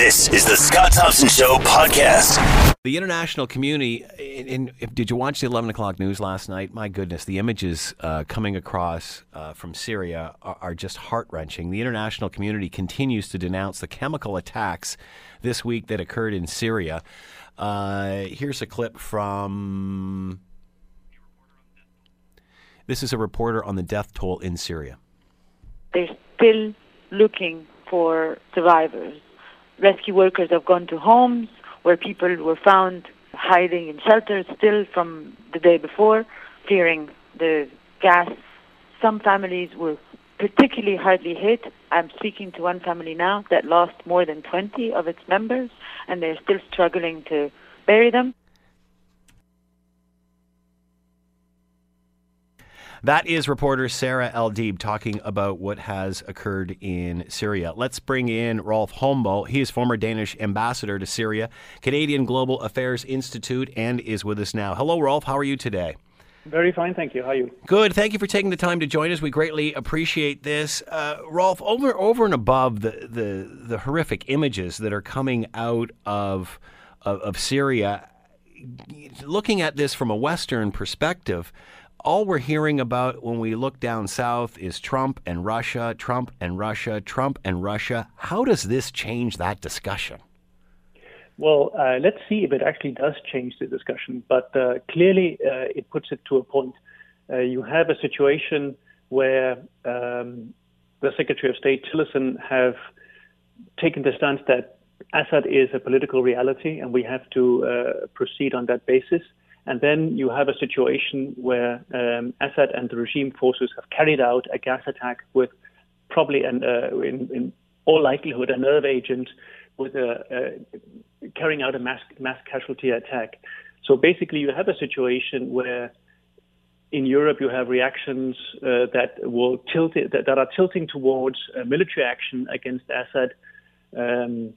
This is the Scott Thompson Show podcast. The international community, in, in, did you watch the 11 o'clock news last night? My goodness, the images uh, coming across uh, from Syria are, are just heart wrenching. The international community continues to denounce the chemical attacks this week that occurred in Syria. Uh, here's a clip from. This is a reporter on the death toll in Syria. They're still looking for survivors rescue workers have gone to homes where people were found hiding in shelters still from the day before, fearing the gas. Some families were particularly hardly hit. I'm speaking to one family now that lost more than 20 of its members, and they're still struggling to bury them. That is reporter Sarah El-Deeb talking about what has occurred in Syria. Let's bring in Rolf Holmboe. He is former Danish ambassador to Syria, Canadian Global Affairs Institute, and is with us now. Hello, Rolf. How are you today? Very fine, thank you. How are you? Good. Thank you for taking the time to join us. We greatly appreciate this. Uh, Rolf, over over and above the, the, the horrific images that are coming out of, of, of Syria, looking at this from a Western perspective, all we're hearing about when we look down south is Trump and Russia, Trump and Russia, Trump and Russia. How does this change that discussion? Well, uh, let's see if it actually does change the discussion. But uh, clearly, uh, it puts it to a point. Uh, you have a situation where um, the Secretary of State Tillerson have taken the stance that Assad is a political reality, and we have to uh, proceed on that basis. And then you have a situation where um, Assad and the regime forces have carried out a gas attack with probably, an, uh, in, in, all likelihood, a nerve agent with a, carrying out a mass, mass casualty attack. So basically, you have a situation where in Europe you have reactions uh, that will tilt it, that, that, are tilting towards military action against Assad um,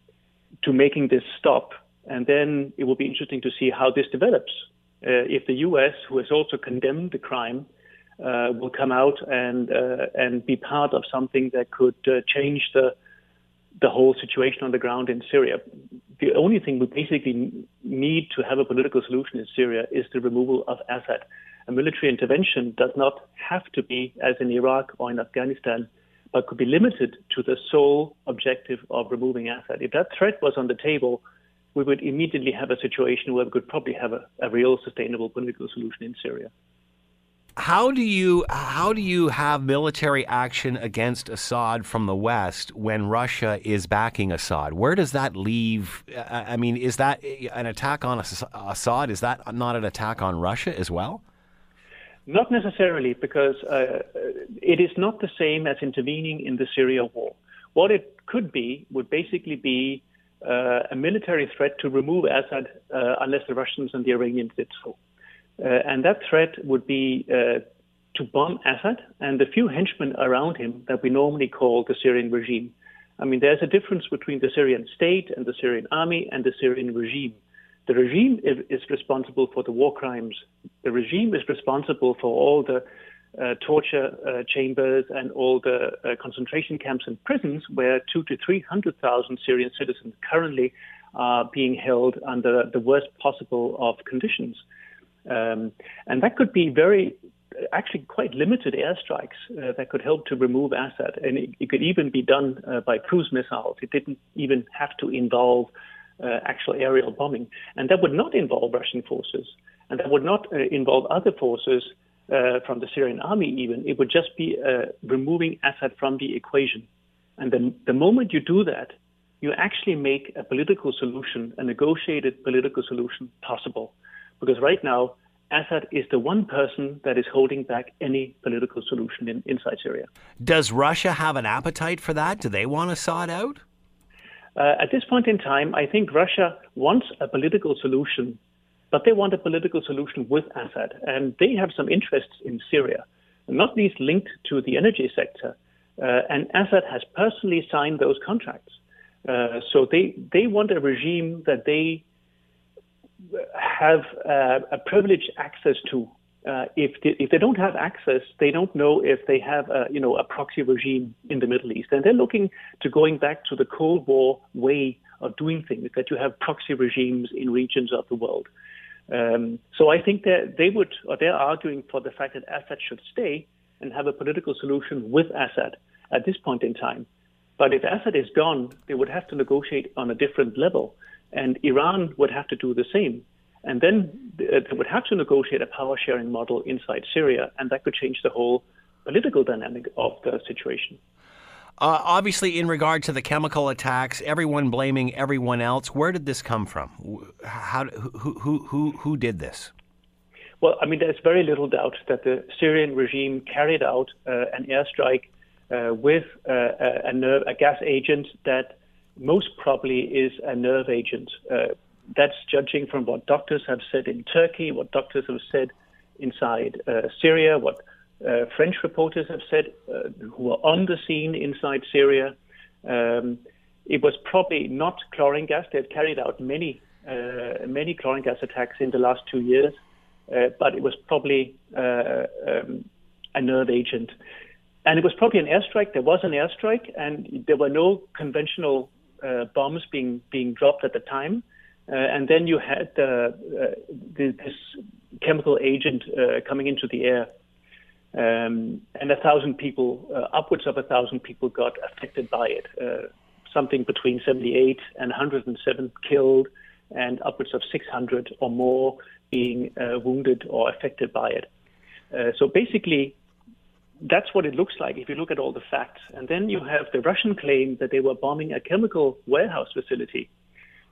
to making this stop. And then it will be interesting to see how this develops. Uh, if the U.S., who has also condemned the crime, uh, will come out and uh, and be part of something that could change the the whole situation on the ground in Syria. The only thing we basically need to have a political solution in Syria is the removal of Assad. A military intervention does not have to be, as in Iraq or in Afghanistan, but could be limited to the sole objective of removing Assad. If that threat was on the table, we would immediately have a situation where we could probably have a, a real sustainable political solution in Syria. How do you how do you have military action against Assad from the West when Russia is backing Assad? Where does that leave? I mean, is that an attack on Assad? Is that not an attack on Russia as well? Not necessarily, because uh, it is not the same as intervening in the Syria war. What it could be would basically be a military threat to remove Assad uh, unless the Russians and the Iranians did so. Uh, and that threat would be to bomb Assad and the few henchmen around him that we normally call the Syrian regime. I mean, there's a difference between the Syrian state and the Syrian army and the Syrian regime. The regime is responsible for the war crimes. The regime is responsible for all the uh, torture uh, chambers and all the uh, concentration camps and prisons where two to three hundred thousand Syrian citizens currently are being held under the worst possible of conditions. Um, and that could be very, actually quite limited airstrikes uh, that could help to remove Assad. And it, it could even be done uh, by cruise missiles. It didn't even have to involve uh, actual aerial bombing. And that would not involve Russian forces. And that would not involve other forces uh, from the Syrian army, even, it would just be uh, removing Assad from the equation. And then the moment you do that, you actually make a political solution, a negotiated political solution possible. Because right now, Assad is the one person that is holding back any political solution in, inside Syria. Does Russia have an appetite for that? Do they want Assad out? Uh, at this point in time, I think Russia wants a political solution but they want a political solution with Assad. And they have some interests in Syria, not least linked to the energy sector. Uh, and Assad has personally signed those contracts. Uh, so they, they want a regime that they have uh, a privileged access to. Uh, if they, if they don't have access, they don't know if they have a, you know a proxy regime in the Middle East, and they're looking to going back to the Cold War way of doing things, that you have proxy regimes in regions of the world. Um, so I think that they would, or they're arguing for the fact that Assad should stay and have a political solution with Assad at this point in time. But if Assad is gone, they would have to negotiate on a different level, and Iran would have to do the same. And then they would have to negotiate a power sharing model inside Syria, and that could change the whole political dynamic of the situation. Uh, obviously, in regard to the chemical attacks, everyone blaming everyone else. Where did this come from? How, who, who, who, who did this? Well, I mean, there's very little doubt that the Syrian regime carried out uh, an airstrike uh, with uh, a, nerve, a gas agent that most probably is a nerve agent. Uh, that's judging from what doctors have said in Turkey, what doctors have said inside uh, Syria, what uh, French reporters have said uh, who were on the scene inside Syria. Um, it was probably not chlorine gas. They've carried out many, uh, many chlorine gas attacks in the last two years, uh, but it was probably uh, um, a nerve agent. And it was probably an airstrike. There was an airstrike, and there were no conventional uh, bombs being being dropped at the time. and then you had this chemical agent coming into the air. Um, and a thousand people, uh, upwards of a thousand people got affected by it. Uh, something between 78 and 107 killed, and upwards of 600 or more being uh, wounded or affected by it. Uh, so basically, that's what it looks like if you look at all the facts. And then you have the Russian claim that they were bombing a chemical warehouse facility,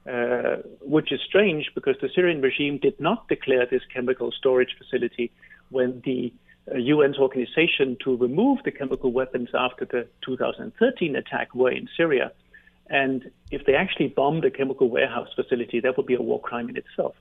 uh, which is strange because the Syrian regime did not declare this chemical storage facility when the UN's organization to remove the chemical weapons after the 2013 attack were in Syria. And if they actually bombed a chemical warehouse facility, that would be a war crime in itself.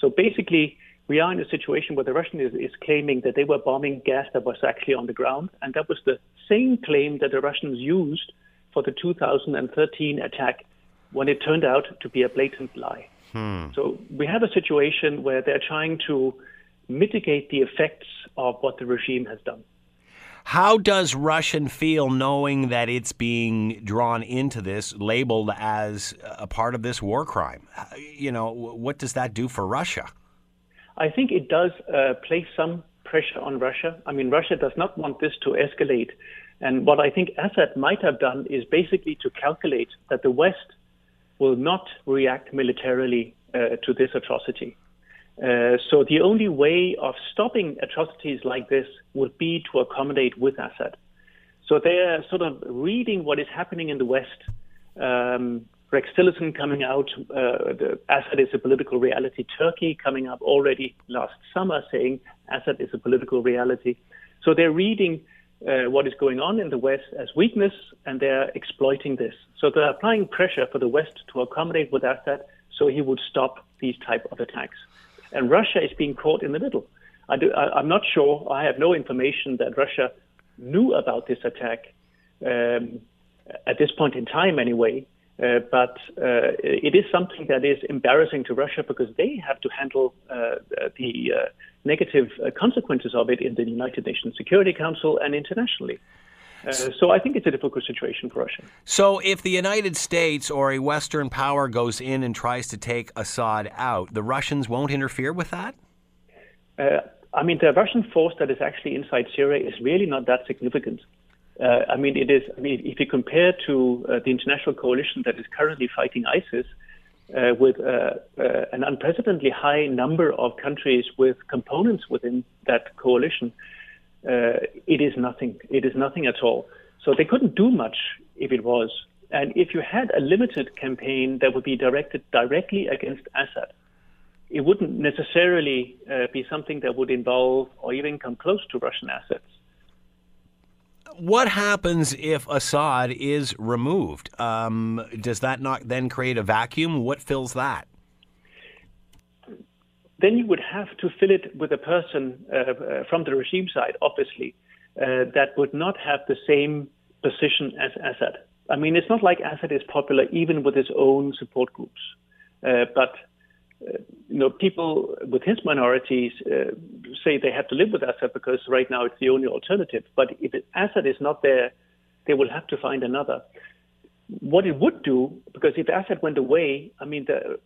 So basically, we are in a situation where the Russian is, is, claiming that they were bombing gas that was actually on the ground, and that was the same claim that the Russians used for the 2013 attack when it turned out to be a blatant lie. Hmm. So we have a situation where they're trying to mitigate the effects of what the regime has done. How does Russian feel knowing that it's being drawn into this, labeled as a part of this war crime? You know, what does that do for Russia? I think it does uh, place some pressure on Russia. I mean, Russia does not want this to escalate. And what I think Assad might have done is basically to calculate that the West will not react militarily uh, to this atrocity. Uh, so the only way of stopping atrocities like this would be to accommodate with Assad. So they're sort of reading what is happening in the West. Um, Rex Tillerson coming out, uh, the Assad is a political reality. Turkey coming up already last summer saying Assad is a political reality. So they're reading uh, what is going on in the West as weakness, and they're exploiting this. So they're applying pressure for the West to accommodate with Assad so he would stop these type of attacks and Russia is being caught in the middle. I do, I, am not sure. I have no information that Russia knew about this attack um, at this point in time, anyway. Uh, but uh, it is something that is embarrassing to Russia because they have to handle uh, the uh, negative uh, consequences of it in the United Nations Security Council and internationally. Uh, so I think it's a difficult situation for Russia. So if the United States or a Western power goes in and tries to take Assad out, the Russians won't interfere with that? Uh, I mean, the Russian force that is actually inside Syria is really not that significant. Uh, I mean, it is. I mean, if you compare to uh, the international coalition that is currently fighting ISIS, uh, with uh, an unprecedentedly high number of countries with components within that coalition, uh, it is nothing. It is nothing at all. So they couldn't do much if it was. And if you had a limited campaign that would be directed directly against Assad, it wouldn't necessarily uh, be something that would involve or even come close to Russian assets. What happens if Assad is removed? Um, does that not then create a vacuum? What fills that? Then you would have to fill it with a person uh, uh, from the regime side, obviously, uh, that would not have the same position as Assad. I mean, it's not like Assad is popular even with his own support groups, uh, but uh, you know, people with his minorities uh, say they have to live with Assad because right now it's the only alternative. But if Assad is not there, they will have to find another. what it would do, because if Assad went away, I mean, the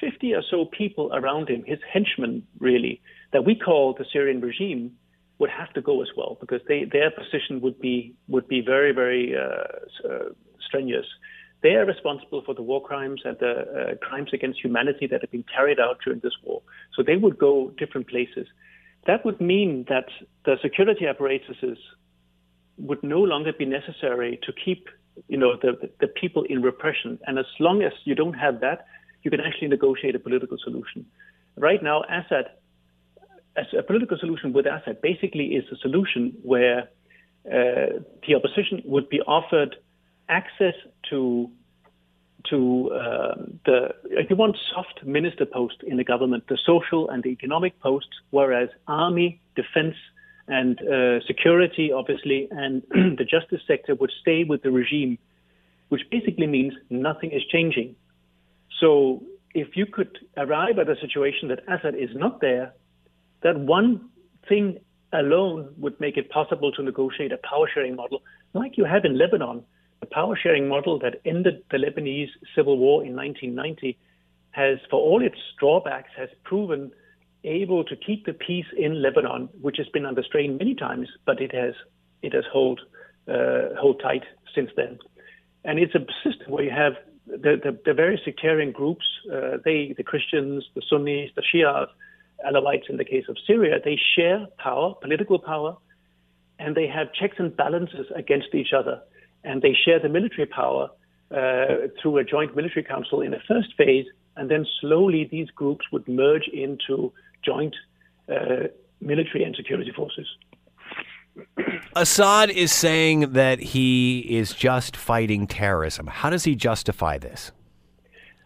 50 or so people around him, his henchmen really, that we call the Syrian regime, would have to go as well because they, their position would be would be very very uh, uh, strenuous. They are responsible for the war crimes and the uh, crimes against humanity that have been carried out during this war. So they would go different places. That would mean that the security apparatuses would no longer be necessary to keep you know the the people in repression. And as long as you don't have that, you can actually negotiate a political solution. Right now, Assad as a political solution with Assad basically is a solution where uh, the opposition would be offered access to to uh, the if you want soft minister post in the government, the social and the economic posts, whereas army, defense, and uh, security, obviously, and the justice sector would stay with the regime, which basically means nothing is changing. So if you could arrive at a situation that Assad is not there, that one thing alone would make it possible to negotiate a power sharing model like you have in Lebanon. The power sharing model that ended the Lebanese civil war in 1990 has, for all its drawbacks, has proven able to keep the peace in Lebanon, which has been under strain many times, but it has it has hold uh, hold tight since then. And it's a system where you have the, the, the various sectarian groups, uh, they, the Christians, the Sunnis, the Shias, Alawites in the case of Syria, they share power, political power, and they have checks and balances against each other. And they share the military power uh, through a joint military council in the first phase, and then slowly these groups would merge into joint uh, military and security forces. Assad is saying that he is just fighting terrorism. How does he justify this?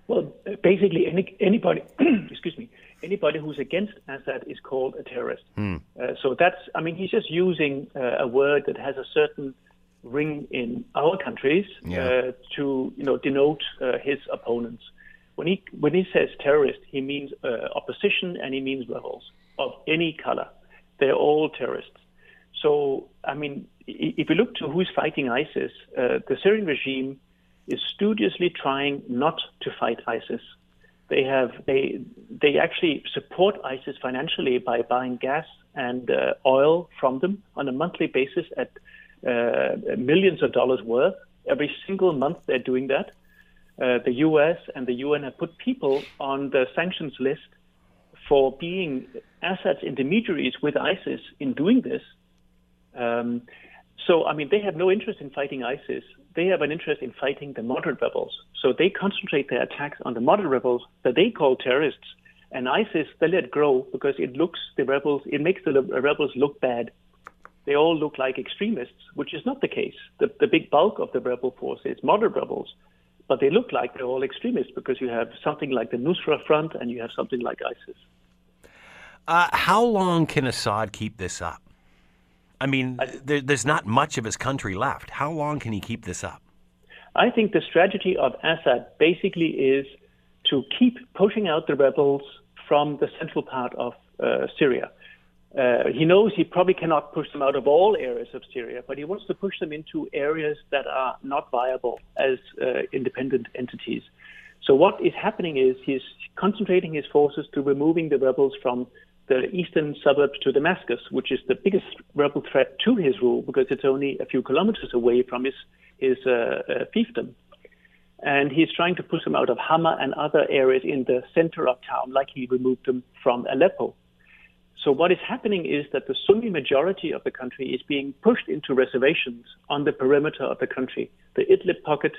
Well, basically, any, anybody, excuse me, anybody who's against Assad is called a terrorist. Mm. Uh, so that's, I mean, he's just using uh, a word that has a certain ring in our countries yeah. uh, to, you know, denote uh, his opponents. When he when he says terrorist, he means uh, opposition and he means rebels of any color. They're all terrorists. So, I mean, if you look to who's fighting ISIS, uh, the Syrian regime is studiously trying not to fight ISIS. They have they they actually support ISIS financially by buying gas and uh, oil from them on a monthly basis at uh, millions of dollars worth. Every single month they're doing that. Uh, the U.S. and the UN have put people on the sanctions list for being Assad's intermediaries with ISIS in doing this. Um, so, I mean, they have no interest in fighting ISIS. They have an interest in fighting the moderate rebels. So they concentrate their attacks on the moderate rebels that they call terrorists. And ISIS, they let grow because it looks the rebels, it makes the rebels look bad. They all look like extremists, which is not the case. The, the big bulk of the rebel force is moderate rebels, but they look like they're all extremists because you have something like the Nusra Front and you have something like ISIS. Uh, how long can Assad keep this up? I mean, there, there's not much of his country left. How long can he keep this up? I think the strategy of Assad basically is to keep pushing out the rebels from the central part of uh, Syria. Uh, he knows he probably cannot push them out of all areas of Syria, but he wants to push them into areas that are not viable as uh, independent entities. So what is happening is he's concentrating his forces to removing the rebels from the eastern suburbs to Damascus, which is the biggest rebel threat to his rule because it's only a few kilometers away from his his uh, uh, fiefdom. And he's trying to push them out of Hama and other areas in the center of town, like he removed them from Aleppo. So what is happening is that the Sunni majority of the country is being pushed into reservations on the perimeter of the country. The Idlib pocket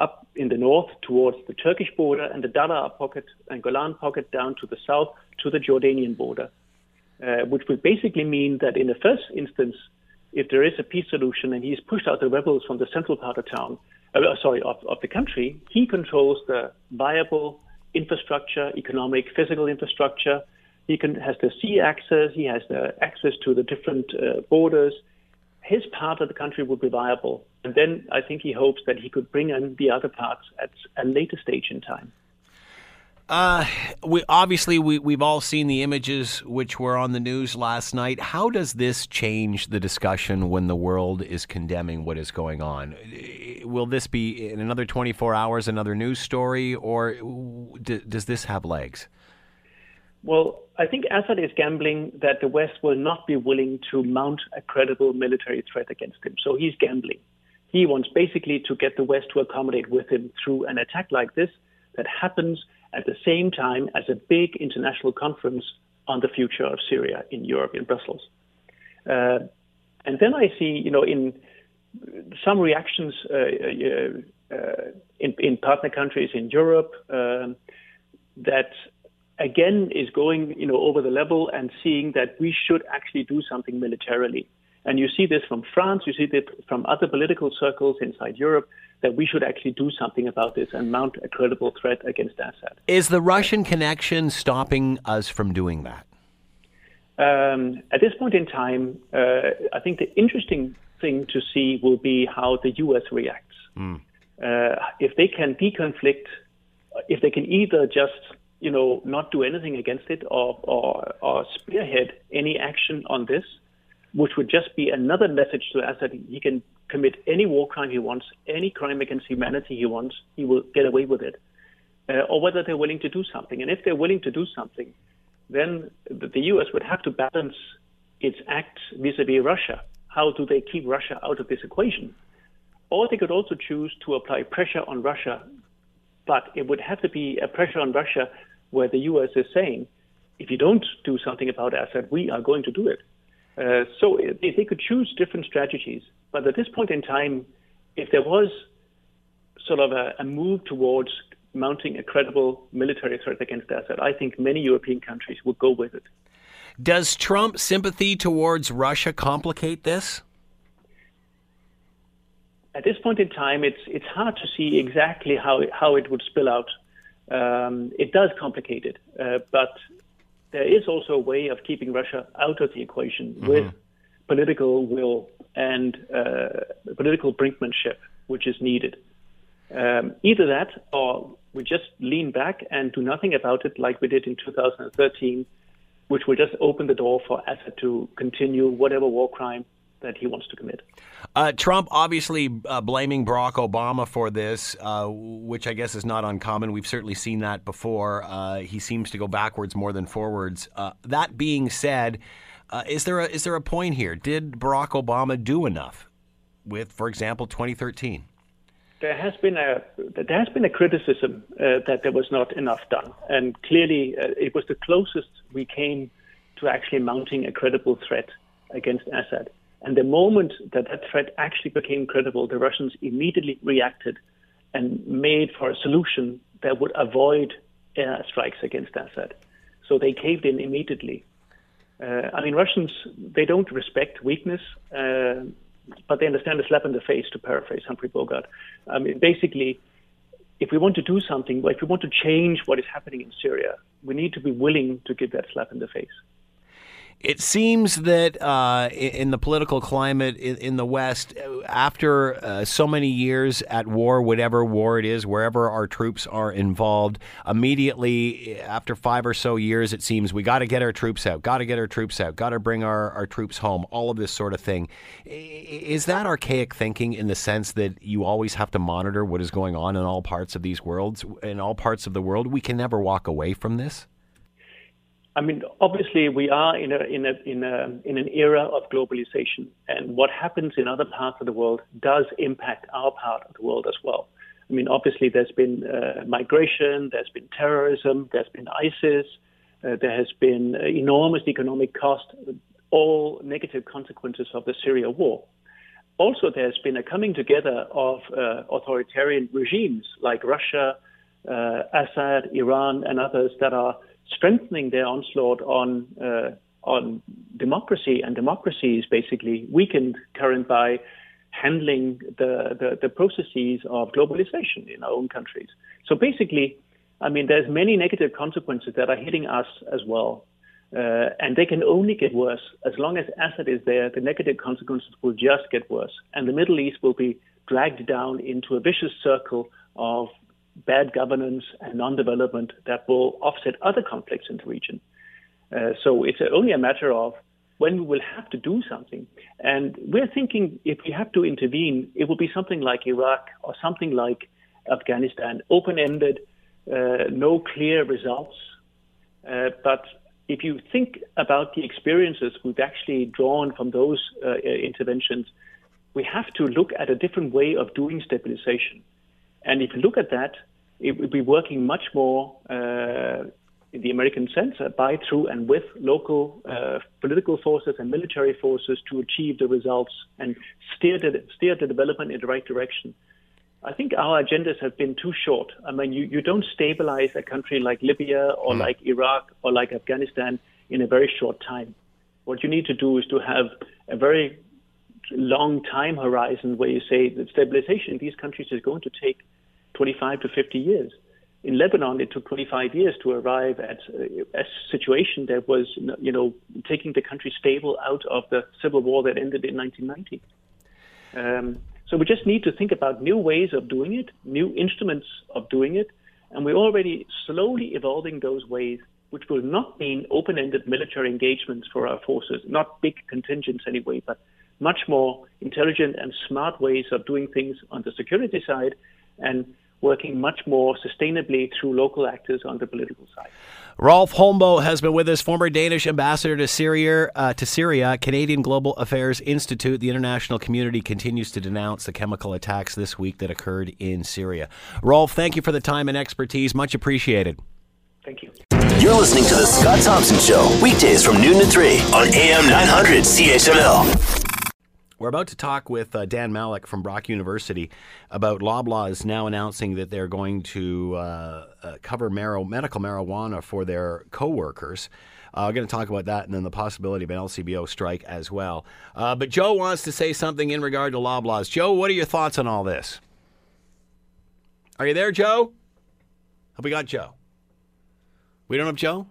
up in the north towards the Turkish border and the Daraa pocket and Golan pocket down to the south to the Jordanian border, uh, which would basically mean that in the first instance, if there is a peace solution and he's pushed out the rebels from the central part of town, uh, sorry, of, of the country, he controls the viable infrastructure, economic, physical infrastructure. He can, has the sea access, he has the access to the different uh, borders. His part of the country would be viable. And then I think he hopes that he could bring in the other parts at a later stage in time. Uh, we obviously we we've all seen the images which were on the news last night. How does this change the discussion when the world is condemning what is going on? Will this be in another 24 hours another news story, or d- does this have legs? Well, I think Assad is gambling that the West will not be willing to mount a credible military threat against him. So he's gambling. He wants basically to get the West to accommodate with him through an attack like this that happens at the same time as a big international conference on the future of Syria in Europe, in Brussels. Uh, and then I see, you know, in some reactions uh, uh, uh in, in, partner countries in Europe um, that again is going, you know, over the level and seeing that we should actually do something militarily. And you see this from France, you see this from other political circles inside Europe, that we should actually do something about this and mount a credible threat against Assad. Is the Russian connection stopping us from doing that? Um, at this point in time, uh, I think the interesting thing to see will be how the U.S. reacts. Mm. Uh, if they can deconflict, if they can either just you know not do anything against it or, or, or spearhead any action on this, which would just be another message to Assad. He can commit any war crime he wants, any crime against humanity he wants, he will get away with it. Uh, or whether they're willing to do something. And if they're willing to do something, then the U.S. would have to balance its acts vis-a-vis Russia. How do they keep Russia out of this equation? Or they could also choose to apply pressure on Russia, but it would have to be a pressure on Russia where the U.S. is saying, if you don't do something about Assad, we are going to do it. Uh, so they, they could choose different strategies. But at this point in time, if there was sort of a, a move towards mounting a credible military threat against Assad, I think many European countries would go with it. Does Trump's sympathy towards Russia complicate this? At this point in time, it's it's hard to see exactly how it, how it would spill out. Um, it does complicate it, uh, but there is also a way of keeping Russia out of the equation mm-hmm. with political will and uh, political brinkmanship, which is needed. Um, either that, or we just lean back and do nothing about it, like we did in 2013, which will just open the door for Assad to continue whatever war crime that he wants to commit. Uh, Trump obviously uh, blaming Barack Obama for this, uh, which I guess is not uncommon. We've certainly seen that before. Uh, he seems to go backwards more than forwards. Uh, that being said, uh, is there a, is there a point here? Did Barack Obama do enough with, for example, 2013? There has been a there has been a criticism that there was not enough done, and clearly it was the closest we came to actually mounting a credible threat against Assad. And the moment that that threat actually became credible, the Russians immediately reacted and made for a solution that would avoid air strikes against Assad. So they caved in immediately. Uh, I mean, Russians, they don't respect weakness, uh, but they understand a slap in the face, to paraphrase Humphrey Bogart. I mean, basically, if we want to do something, if we want to change what is happening in Syria, we need to be willing to give that slap in the face. It seems that uh, in the political climate in, the West, after uh, so many years at war, whatever war it is, wherever our troops are involved, immediately after five or so years, it seems we got to get our troops out, got to get our troops out, got to bring our, our troops home, all of this sort of thing. Is that archaic thinking in the sense that you always have to monitor what is going on in all parts of these worlds, in all parts of the world? We can never walk away from this? I mean, obviously, we are in a in a in a in an era of globalization, and what happens in other parts of the world does impact our part of the world as well. I mean, obviously, there's been uh, migration, there's been terrorism, there's been ISIS, uh, there has been enormous economic cost, all negative consequences of the Syria war. Also, there's been a coming together of uh, authoritarian regimes like Russia, uh, Assad, Iran, and others that are strengthening their onslaught on uh, on democracy, and democracy is basically weakened current by handling the, the, the processes of globalization in our own countries. So basically, I mean, there's many negative consequences that are hitting us as well. Uh, and they can only get worse. As long as Assad is there, the negative consequences will just get worse. And the Middle East will be dragged down into a vicious circle of bad governance and non-development that will offset other conflicts in the region. Uh, so it's only a matter of when we will have to do something. And we're thinking if we have to intervene, it will be something like Iraq or something like Afghanistan, open-ended, uh, no clear results. Uh, but if you think about the experiences we've actually drawn from those uh, interventions, we have to look at a different way of doing stabilization. And if you look at that, it would be working much more uh, in the American sense, uh, by, through, and with local uh, political forces and military forces to achieve the results and steer the, steer the development in the right direction. I think our agendas have been too short. I mean, you, you don't stabilize a country like Libya or mm. like Iraq or like Afghanistan in a very short time. What you need to do is to have a very long time horizon where you say that stabilization in these countries is going to take 25 to 50 years. In Lebanon, it took 25 years to arrive at a situation that was, you know, taking the country stable out of the civil war that ended in 1990. Um, so we just need to think about new ways of doing it, new instruments of doing it, and we're already slowly evolving those ways, which will not mean open-ended military engagements for our forces, not big contingents anyway, but much more intelligent and smart ways of doing things on the security side and working much more sustainably through local actors on the political side. Rolf Holmboe has been with us, former Danish ambassador to Syria. Uh, to Syria, Canadian Global Affairs Institute. The international community continues to denounce the chemical attacks this week that occurred in Syria. Rolf, thank you for the time and expertise. Much appreciated. Thank you. You're listening to the Scott Thompson Show, weekdays from noon to three on AM 900 CHML. We're about to talk with uh, Dan Malleck from Brock University about Loblaw is now announcing that they're going to uh, uh, cover mar- medical marijuana for their coworkers. Uh, we're going to talk about that and then the possibility of an LCBO strike as well. Uh, but Joe wants to say something in regard to Loblaws. Joe, what are your thoughts on all this? Are you there, Joe? Have we got Joe? We don't have Joe?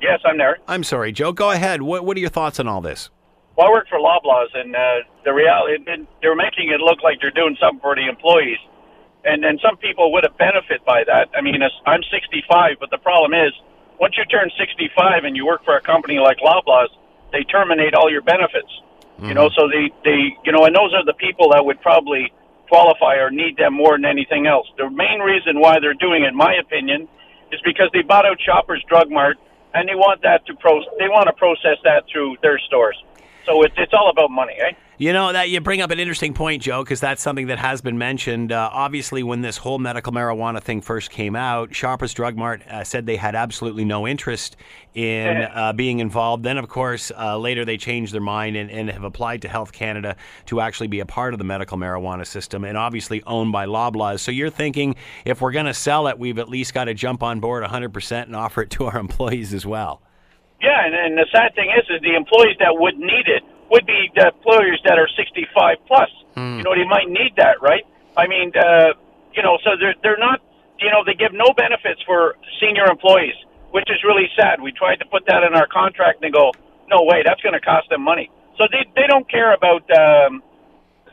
Yes, I'm there. I'm sorry, Joe. Go ahead. What, what are your thoughts on all this? Well, I work for Loblaws, and uh, the reality they're making it look like they're doing something for the employees, and then some people would have benefit by that. I mean, I'm 65, but the problem is, once you turn 65 and you work for a company like Loblaws, they terminate all your benefits. Mm-hmm. You know, so they they you know, and those are the people that would probably qualify or need them more than anything else. The main reason why they're doing it, in my opinion, is because they bought out Shoppers Drug Mart and they want that to pro they want to process that through their stores. So it's it's all about money, eh? You know that you bring up an interesting point, Joe, because that's something that has been mentioned. Uh, obviously, when this whole medical marijuana thing first came out, Shoppers Drug Mart uh, said they had absolutely no interest in uh, being involved. Then, of course, uh, later they changed their mind and, and, have applied to Health Canada to actually be a part of the medical marijuana system, and obviously owned by Loblaws. So you're thinking if we're going to sell it, we've at least got to jump on board 100% and offer it to our employees as well. Yeah, and, and the sad thing is, is the employees that would need it would be the employers that are 65 plus. Mm. You know, they might need that, right? I mean, uh, you know, so they're they're not, you know, they give no benefits for senior employees, which is really sad. We tried to put that in our contract and they go, no way, that's going to cost them money. So they they don't care about. Um,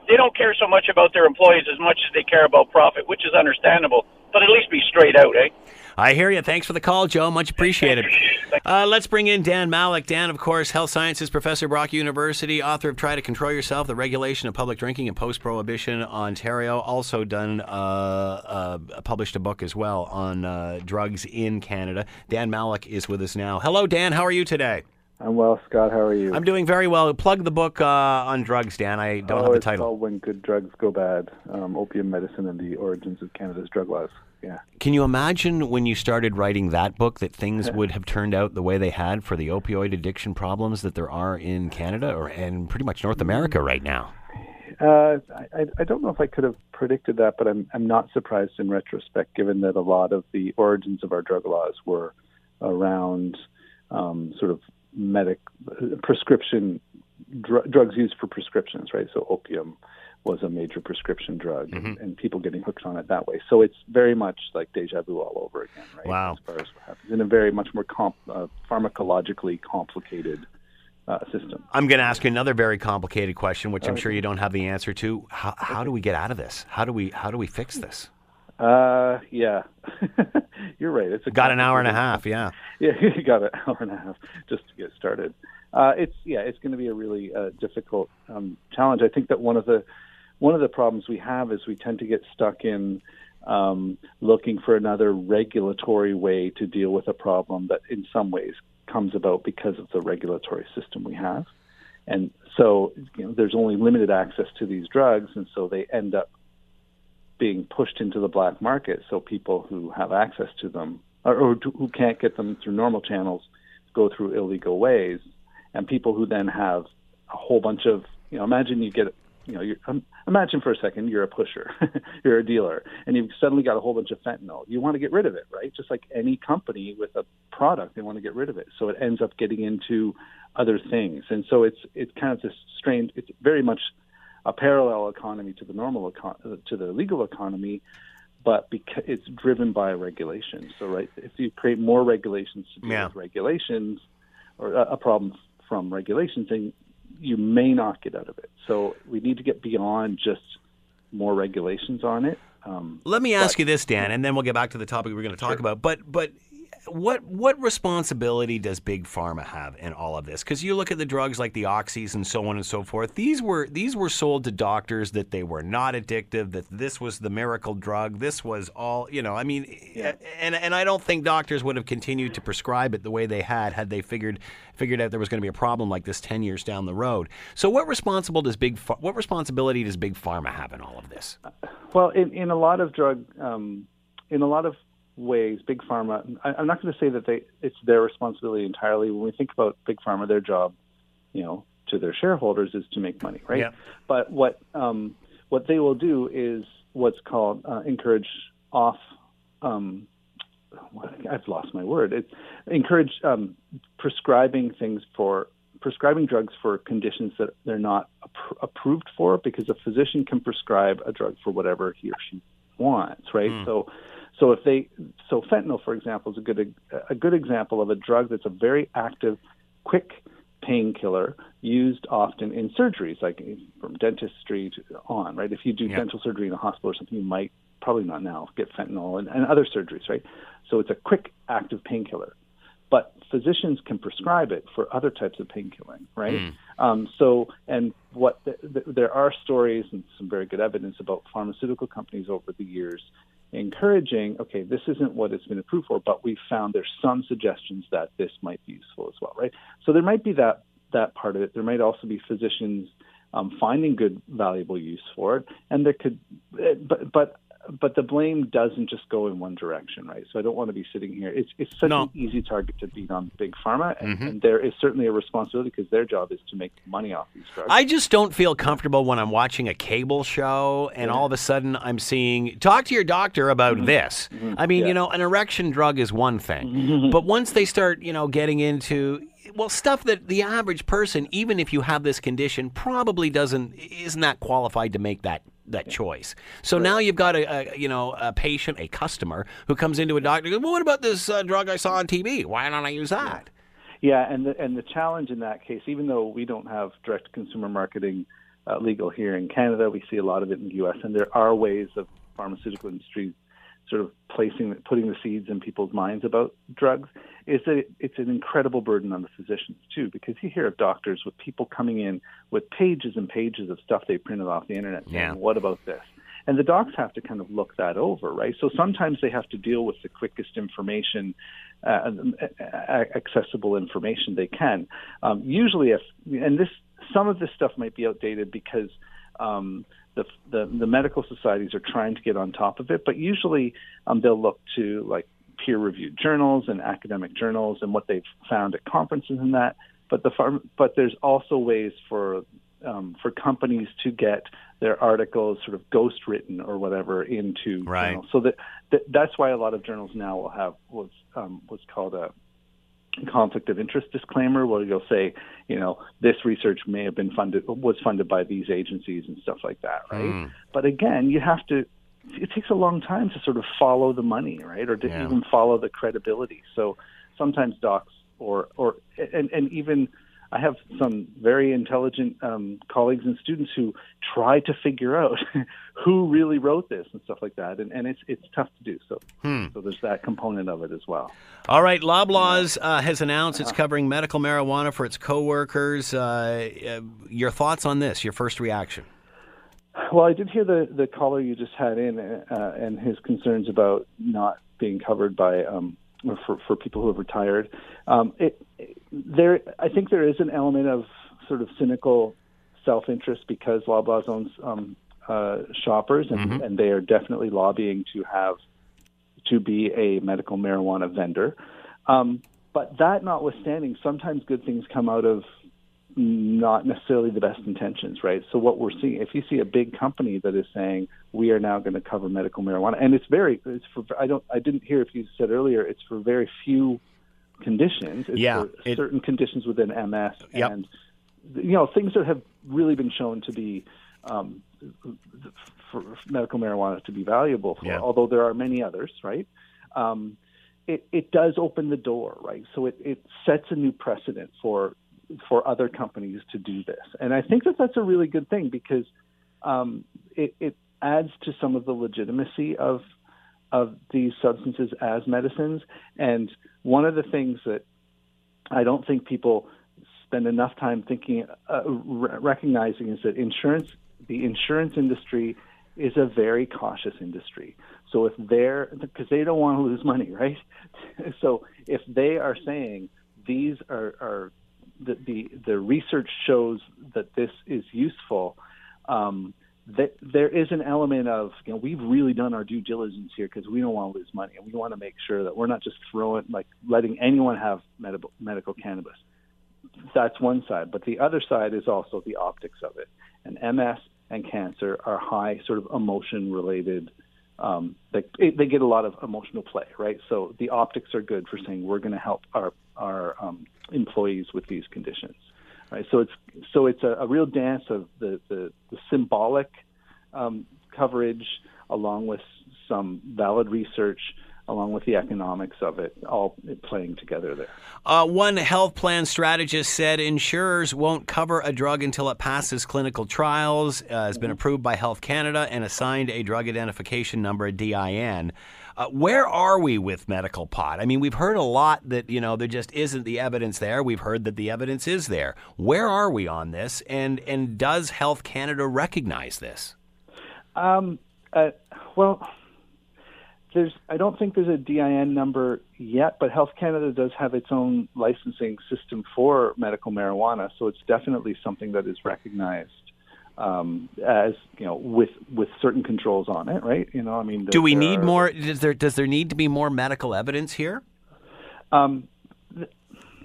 they don't care so much about their employees as much as they care about profit, which is understandable. But at least be straight out, eh? I hear you. Thanks for the call, Joe. Much appreciated. Uh, let's bring in Dan Malleck. Dan, of course, health sciences professor, Brock University, author of Try to Control Yourself, The Regulation of Public Drinking in Post Prohibition Ontario. Also done, uh, uh, published a book as well on uh, drugs in Canada. Dan Malleck is with us now. Hello, Dan. How are you today? I'm well, Scott. How are you? I'm doing very well. Plug the book uh, on drugs, Dan. I don't oh, have the it's title. Called When Good Drugs Go Bad: um, Opium Medicine and the Origins of Canada's Drug Laws. Yeah. Can you imagine when you started writing that book that things would have turned out the way they had for the opioid addiction problems that there are in Canada or and pretty much North America right now? Uh, I, I don't know if I could have predicted that, but I'm I'm not surprised in retrospect, given that a lot of the origins of our drug laws were around um, sort of medic prescription dr- drugs used for prescriptions, right? So opium was a major prescription drug, mm-hmm. and, and, people getting hooked on it that way. So it's very much like deja vu all over again, right? Wow. As far as what happens in a very much more comp- uh, pharmacologically complicated uh, system. I'm going to ask you another very complicated question, which I'm sure you don't have the answer to. How, how do we get out of this? How do we how do we fix this? Uh, yeah, you're right. It's a got an hour and a half. Yeah, yeah, you got an hour and a half just to get started. Uh, it's yeah, it's going to be a really uh, difficult um, challenge. I think that one of the one of the problems we have is we tend to get stuck in um, looking for another regulatory way to deal with a problem that, in some ways, comes about because of the regulatory system we have. And so, you know, there's only limited access to these drugs, and so they end up being pushed into the black market. So people who have access to them or, or who can't get them through normal channels go through illegal ways, and people who then have a whole bunch of you know imagine you get you know, um, imagine for a second you're a pusher, you're a dealer, and you've suddenly got a whole bunch of fentanyl. You want to get rid of it, right? Just like any company with a product, they want to get rid of it. So it ends up getting into other things, and so it's it's kind of this strange. It's very much a parallel economy to the normal econ- to the legal economy, but because it's driven by regulation. So right, if you create more regulations to deal yeah. with regulations, or a, a problem from regulations, then you may not get out of it. So we need to get beyond just more regulations on it. Um, Let me ask but, you this, Dan, and then we'll get back to the topic we're going to talk sure. about. But but what what responsibility does big pharma have in all of this? Because you look at the drugs like the oxys and so on and so forth. These were these were sold to doctors that they were not addictive. That this was the miracle drug. This was all you know. I mean, yeah. and and I don't think doctors would have continued to prescribe it the way they had had they figured figured out there was going to be a problem like this ten years down the road. So what responsible does big what responsibility does big pharma have in all of this? Well, in in a lot of drug um, in a lot of ways, big pharma. I, am not going to say that they it's their responsibility entirely. When we think about big pharma, their job, you know, to their shareholders is to make money, right? Yeah. But what um, what they will do is what's called uh, encourage off. Um, I've lost my word. It encourage um, prescribing things for prescribing drugs for conditions that they're not approved for because a physician can prescribe a drug for whatever he or she wants, right? Mm. So so if they, so fentanyl, for example, is a good a good example of a drug that's a very active, quick painkiller used often in surgeries, like from dentistry to on. Right, if you do dental surgery in a hospital or something, you might probably not now get fentanyl and, and other surgeries. Right, so it's a quick active painkiller but physicians can prescribe it for other types of painkilling, right? Mm. Um, so, and what the, the, there are stories and some very good evidence about pharmaceutical companies over the years encouraging, okay, this isn't what it's been approved for, but we found there's some suggestions that this might be useful as well, right? So there might be that that part of it. There might also be physicians um, finding good, valuable use for it, and there could, but but but the blame doesn't just go in one direction, right? So I don't want to be sitting here. It's it's such no. an easy target to beat on big pharma, and, mm-hmm. and there is certainly a responsibility because their job is to make money off these drugs. I just don't feel comfortable when I'm watching a cable show and yeah. all of a sudden I'm seeing talk to your doctor about mm-hmm. this. Mm-hmm. I mean, yeah. you know, an erection drug is one thing, mm-hmm. but once they start, you know, getting into well stuff that the average person even if you have this condition probably doesn't isn't that qualified to make that that choice. So right. now you've got a, a, you know a patient, a customer who comes into a doctor. And goes, well, what about this uh, drug I saw on TV? Why don't I use that? Yeah, and the, and the challenge in that case, even though we don't have direct consumer marketing uh, legal here in Canada, we see a lot of it in the U.S. And there are ways of pharmaceutical industry sort of placing, putting the seeds in people's minds about drugs is that it's an incredible burden on the physicians too, because you hear of doctors with people coming in with pages and pages of stuff they printed off the internet saying, yeah. "What about this?" And the docs have to kind of look that over, right? So sometimes they have to deal with the quickest information, uh, accessible information they can. Um, usually, if and this some of this stuff might be outdated because um, the, the, the medical societies are trying to get on top of it, but usually um, they'll look to like peer-reviewed journals and academic journals and what they've found at conferences and that. But the farm, but there's also ways for um, for companies to get their articles sort of ghost written or whatever into right. journals. So that, that that's why a lot of journals now will have what's um, what's called a conflict of interest disclaimer where you'll say, you know, this research may have been funded was funded by these agencies and stuff like that, right? Mm. But again, you have to it takes a long time to sort of follow the money, right? Or to yeah. even follow the credibility. So sometimes docs or or and and even I have some very intelligent um, colleagues and students who try to figure out who really wrote this and stuff like that, and, and it's it's tough to do. So Hmm. so there's that component of it as well. All right, Loblaws uh, has announced it's covering medical marijuana for its coworkers. Uh, uh, your thoughts on this? Your first reaction? Well, I did hear the the caller you just had in uh, and his concerns about not being covered by um, for for people who have retired. Um, it, there, I think there is an element of sort of cynical self interest because Loblaws owns um, uh, shoppers, and, and they are definitely lobbying to have to be a medical marijuana vendor. Um, but that notwithstanding, sometimes good things come out of not necessarily the best intentions, right? So what we're seeing, if you see a big company that is saying we are now going to cover medical marijuana, and it's very, it's for, I don't, I didn't hear if you said earlier, it's for very few conditions. It's Yeah, for it- certain conditions within MS, Yep. and you know things that have really been shown to be um, for medical marijuana to be valuable for, Yeah. although there are many others, right? Um, it, it does open the door, right? So it, it sets a new precedent for for other companies to do this, and I think that that's a really good thing because um, it, it adds to some of the legitimacy of of these substances as medicines. And one of the things that I don't think people spend enough time thinking, uh, re- recognizing is that insurance, the insurance industry, is a very cautious industry. So if they're because they don't want to lose money, right? so if they are saying these are, are the, the the research shows that this is useful. Um, that there is an element of you know we've really done our due diligence here because we don't want to lose money and we want to make sure that we're not just throwing like letting anyone have medical medical cannabis. That's one side, but the other side is also the optics of it. And MS and cancer are high sort of emotion related. Um, they, they get a lot of emotional play, right? So the optics are good for saying we're going to help our our um, employees with these conditions right? So it's so it's a, a real dance of the the, the symbolic um, coverage along with some valid research, along with the economics of it, all playing together there. Uh, one health plan strategist said insurers won't cover a drug until it passes clinical trials, uh, has been approved by Health Canada, and assigned a drug identification number, a DIN. Uh, where are we with medical pot? I mean, we've heard a lot that you know there just isn't the evidence there. We've heard that the evidence is there. Where are we on this? And and does Health Canada recognize this? Um, uh, well, there's I don't think there's a DIN number yet, but Health Canada does have its own licensing system for medical marijuana, so it's definitely something that is recognized um, as you know with with certain controls on it, right? You know, I mean, Do we need are- more? Does there does there need to be more medical evidence here? Um, th-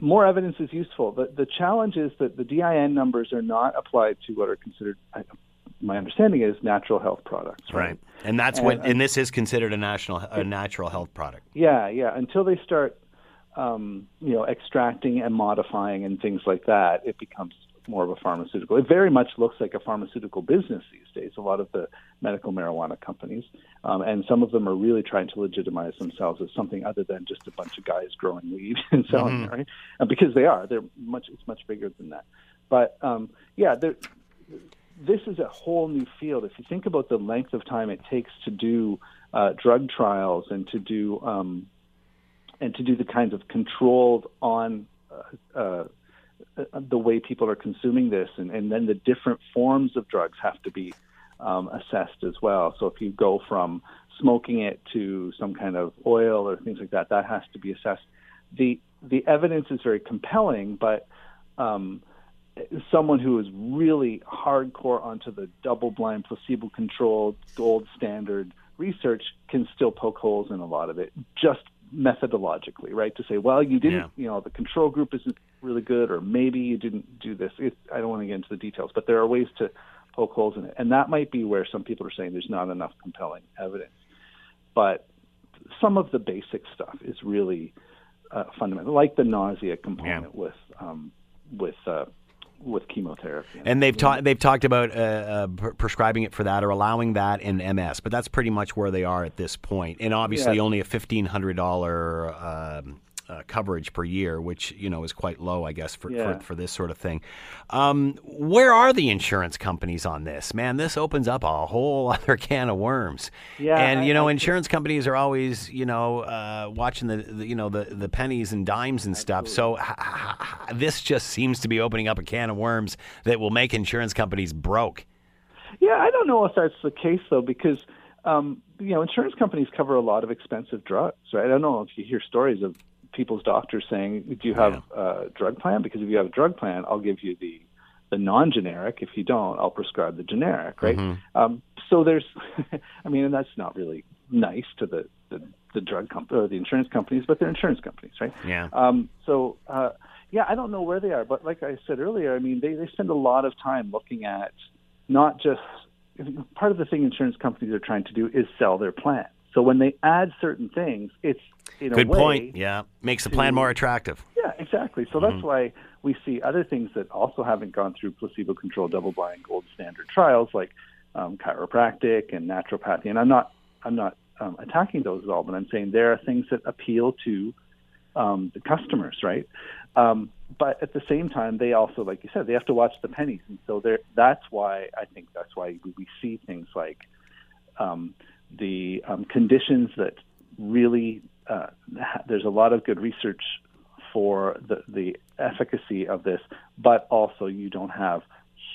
more evidence is useful. The, the challenge is that the DIN numbers are not applied to what are considered, I- my understanding is, natural health products. Right, and that's what, And- and this is considered a national, a natural health product. Yeah, yeah. Until they start, um, you know, extracting and modifying and things like that, it becomes more of a pharmaceutical. It very much looks like a pharmaceutical business these days. A lot of the medical marijuana companies, um, and some of them are really trying to legitimize themselves as something other than just a bunch of guys growing weed and selling it, right? Uh, because they are. They're much. It's much bigger than that. But um, yeah, there this is a whole new field. If you think about the length of time it takes to do uh, drug trials and to do um, and to do the kinds of controlled on uh, uh, the way people are consuming this, and, and then the different forms of drugs have to be um, assessed as well. So if you go from smoking it to some kind of oil or things like that, that has to be assessed. the The evidence is very compelling, but um, someone who is really hardcore onto the double-blind, placebo-controlled, gold standard research can still poke holes in a lot of it, just methodologically, right? To say, well, you didn't, Yeah. you know, the control group isn't really good, or maybe you didn't do this. It, I don't want to get into the details, but there are ways to poke holes in it, and that might be where some people are saying there's not enough compelling evidence. But some of the basic stuff is really uh, fundamental, like the nausea component with um, with uh, with chemotherapy. And they've talked they've talked about uh, uh, pr- prescribing it for that or allowing that in MS, but that's pretty much where they are at this point. And obviously, Yeah. only a fifteen hundred dollar um, uh, coverage per year, which you know is quite low, I guess, for Yeah. for, for this sort of thing. Um, where are the insurance companies on this? Man, this opens up a whole other can of worms. Yeah, and I- you know, I- insurance companies are always you know uh, watching the, the you know the the pennies and dimes and stuff. So this just seems to be opening up a can of worms that will make insurance companies broke. Yeah, I don't know if that's the case though, because um, you know insurance companies cover a lot of expensive drugs, right? I don't know if you hear stories of people's doctors saying, "Do you have a drug plan? Because if you have a drug plan, I'll give you the the non-generic. If you don't, I'll prescribe the generic, right?" Um, so there's, I mean, and that's not really nice to the the, the drug company or the insurance companies, but they're insurance companies, right? Yeah. Um, so, uh, yeah, I don't know where they are, but like I said earlier, I mean, they, they spend a lot of time looking at not just part of the thing insurance companies are trying to do is sell their plan. So when they add certain things, it's in Good point. Yeah, makes the plan to- more attractive. yeah, exactly. So that's why we see other things that also haven't gone through placebo-controlled, double-blind, gold standard trials, like um, chiropractic and naturopathy. And I'm not, I'm not um, attacking those at all, but I'm saying there are things that appeal to um, the customers, right? Um, but at the same time, they also, like you said, they have to watch the pennies, and so there. That's why I think that's why we see things like um, the um, conditions that really uh, there's a lot of good research for the, the efficacy of this, but also you don't have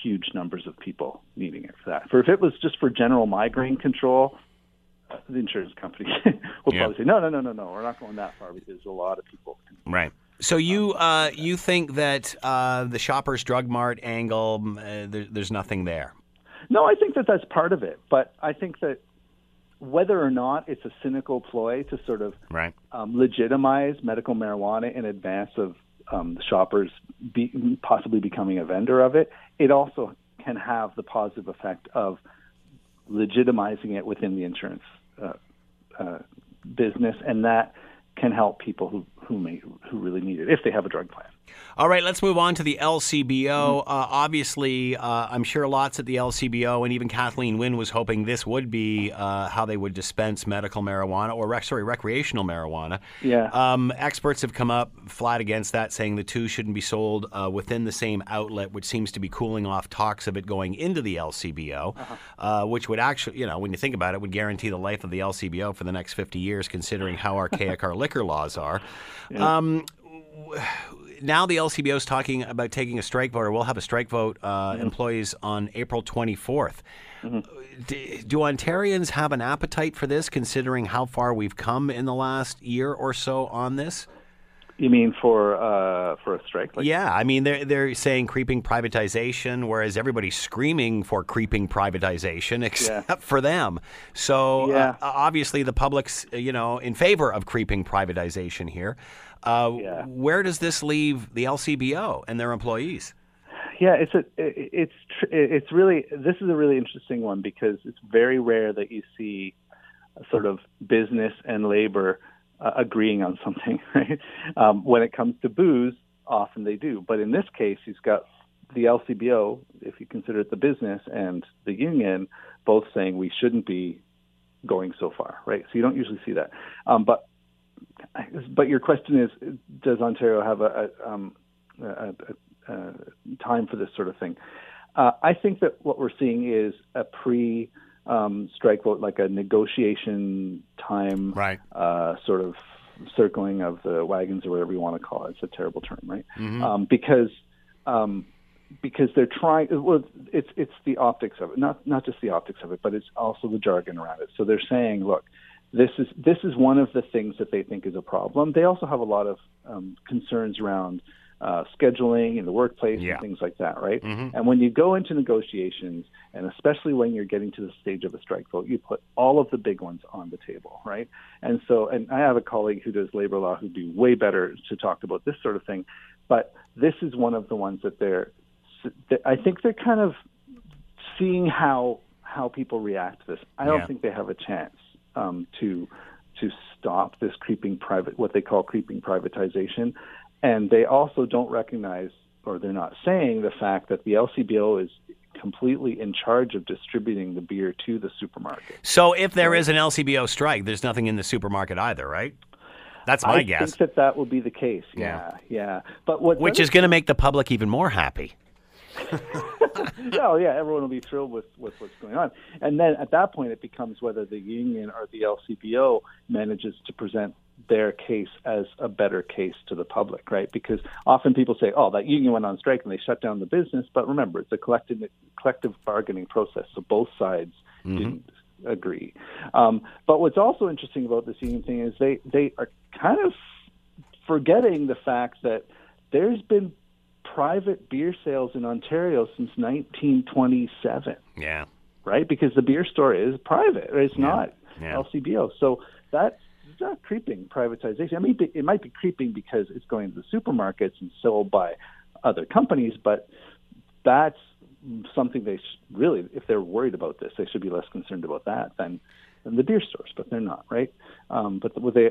huge numbers of people needing it for that. For if it was just for general migraine control, uh, the insurance company will Yeah. probably say, no, no, no, no, no, we're not going that far because there's a lot of people. Right. So you uh, you think that uh, the Shoppers Drug Mart angle, uh, there, there's nothing there? No, I think that that's part of it, but I think that whether or not it's a cynical ploy to sort of Right. um, legitimize medical marijuana in advance of um, the shoppers be, possibly becoming a vendor of it, it also can have the positive effect of legitimizing it within the insurance uh, uh, business, and that can help people who who may who really need it if they have a drug plan. All right, let's move on to the LCBO. Uh, obviously, uh, I'm sure lots at the LCBO, and even Kathleen Wynne was hoping this would be uh, how they would dispense medical marijuana or, rec- sorry, recreational marijuana. Yeah. Um, experts have come up flat against that, saying the two shouldn't be sold uh, within the same outlet, which seems to be cooling off talks of it going into the LCBO, uh which would actually, you know, when you think about it, would guarantee the life of the LCBO for the next 50 years, considering how archaic our liquor laws are. Um, now the LCBO is talking about taking a strike vote, or we'll have a strike vote, uh, employees on April 24th. D- do Ontarians have an appetite for this, considering how far we've come in the last year or so on this? You mean for uh, for a strike? Like, Yeah, I mean they're they're saying creeping privatization, whereas everybody's screaming for creeping privatization, except for them. So Yeah. uh, obviously the public's uh, you know in favor of creeping privatization here. Uh, Yeah. Where does this leave the LCBO and their employees? Yeah, it's a it's tr- it's really this is a really interesting one because it's very rare that you see sort of business and labor uh, agreeing on something. Right? Um, when it comes to booze, often they do, but in this case, he's got the LCBO, if you consider it the business, and the union both saying we shouldn't be going so far. Right? So you don't usually see that, um, but but your question is, does Ontario have a, a, um, a, a, time for this sort of thing? Uh, I think that what we're seeing is a pre um, strike vote, like a negotiation time, Right. uh, sort of circling of the wagons or whatever you want to call it. It's a terrible term, right? Um, because um, because they're trying. Well, it's it's the optics of it, not not just the optics of it, but it's also the jargon around it. So they're saying, look, this is this is one of the things that they think is a problem. They also have a lot of um, concerns around uh, scheduling in the workplace Yeah. and things like that, right? And when you go into negotiations, and especially when you're getting to the stage of a strike vote, you put all of the big ones on the table, right? And so, and I have a colleague who does labor law who'd be way better to talk about this sort of thing, but this is one of the ones that they're. that I think they're kind of seeing how how people react to this. I don't Yeah. think they have a chance um, to to stop this creeping private what they call creeping privatization, and they also don't recognize or they're not saying the fact that the LCBO is completely in charge of distributing the beer to the supermarket. So if there is an LCBO strike, there's nothing in the supermarket either, right? That's my I guess. think that that will be the case. Yeah, yeah. But what Which is going to make the public even more happy. oh yeah, everyone will be thrilled with, with what's going on. And then at that point, it becomes whether the union or the LCBO manages to present their case as a better case to the public, right? Because often people say, "Oh, that union went on strike and they shut down the business," but remember, it's a collective collective bargaining process, so both sides mm-hmm. didn't agree. Um, but what's also interesting about this union thing is they they are kind of forgetting the fact that there's been private beer sales in Ontario since 1927. Yeah. Right? Because the beer store is private. It's yeah. not yeah. LCBO. So that's not creeping privatization. I mean, it might be creeping because it's going to the supermarkets and sold by other companies, but that's something they really, if they're worried about this, they should be less concerned about that than, than the beer stores, but they're not, right? Um, but with they,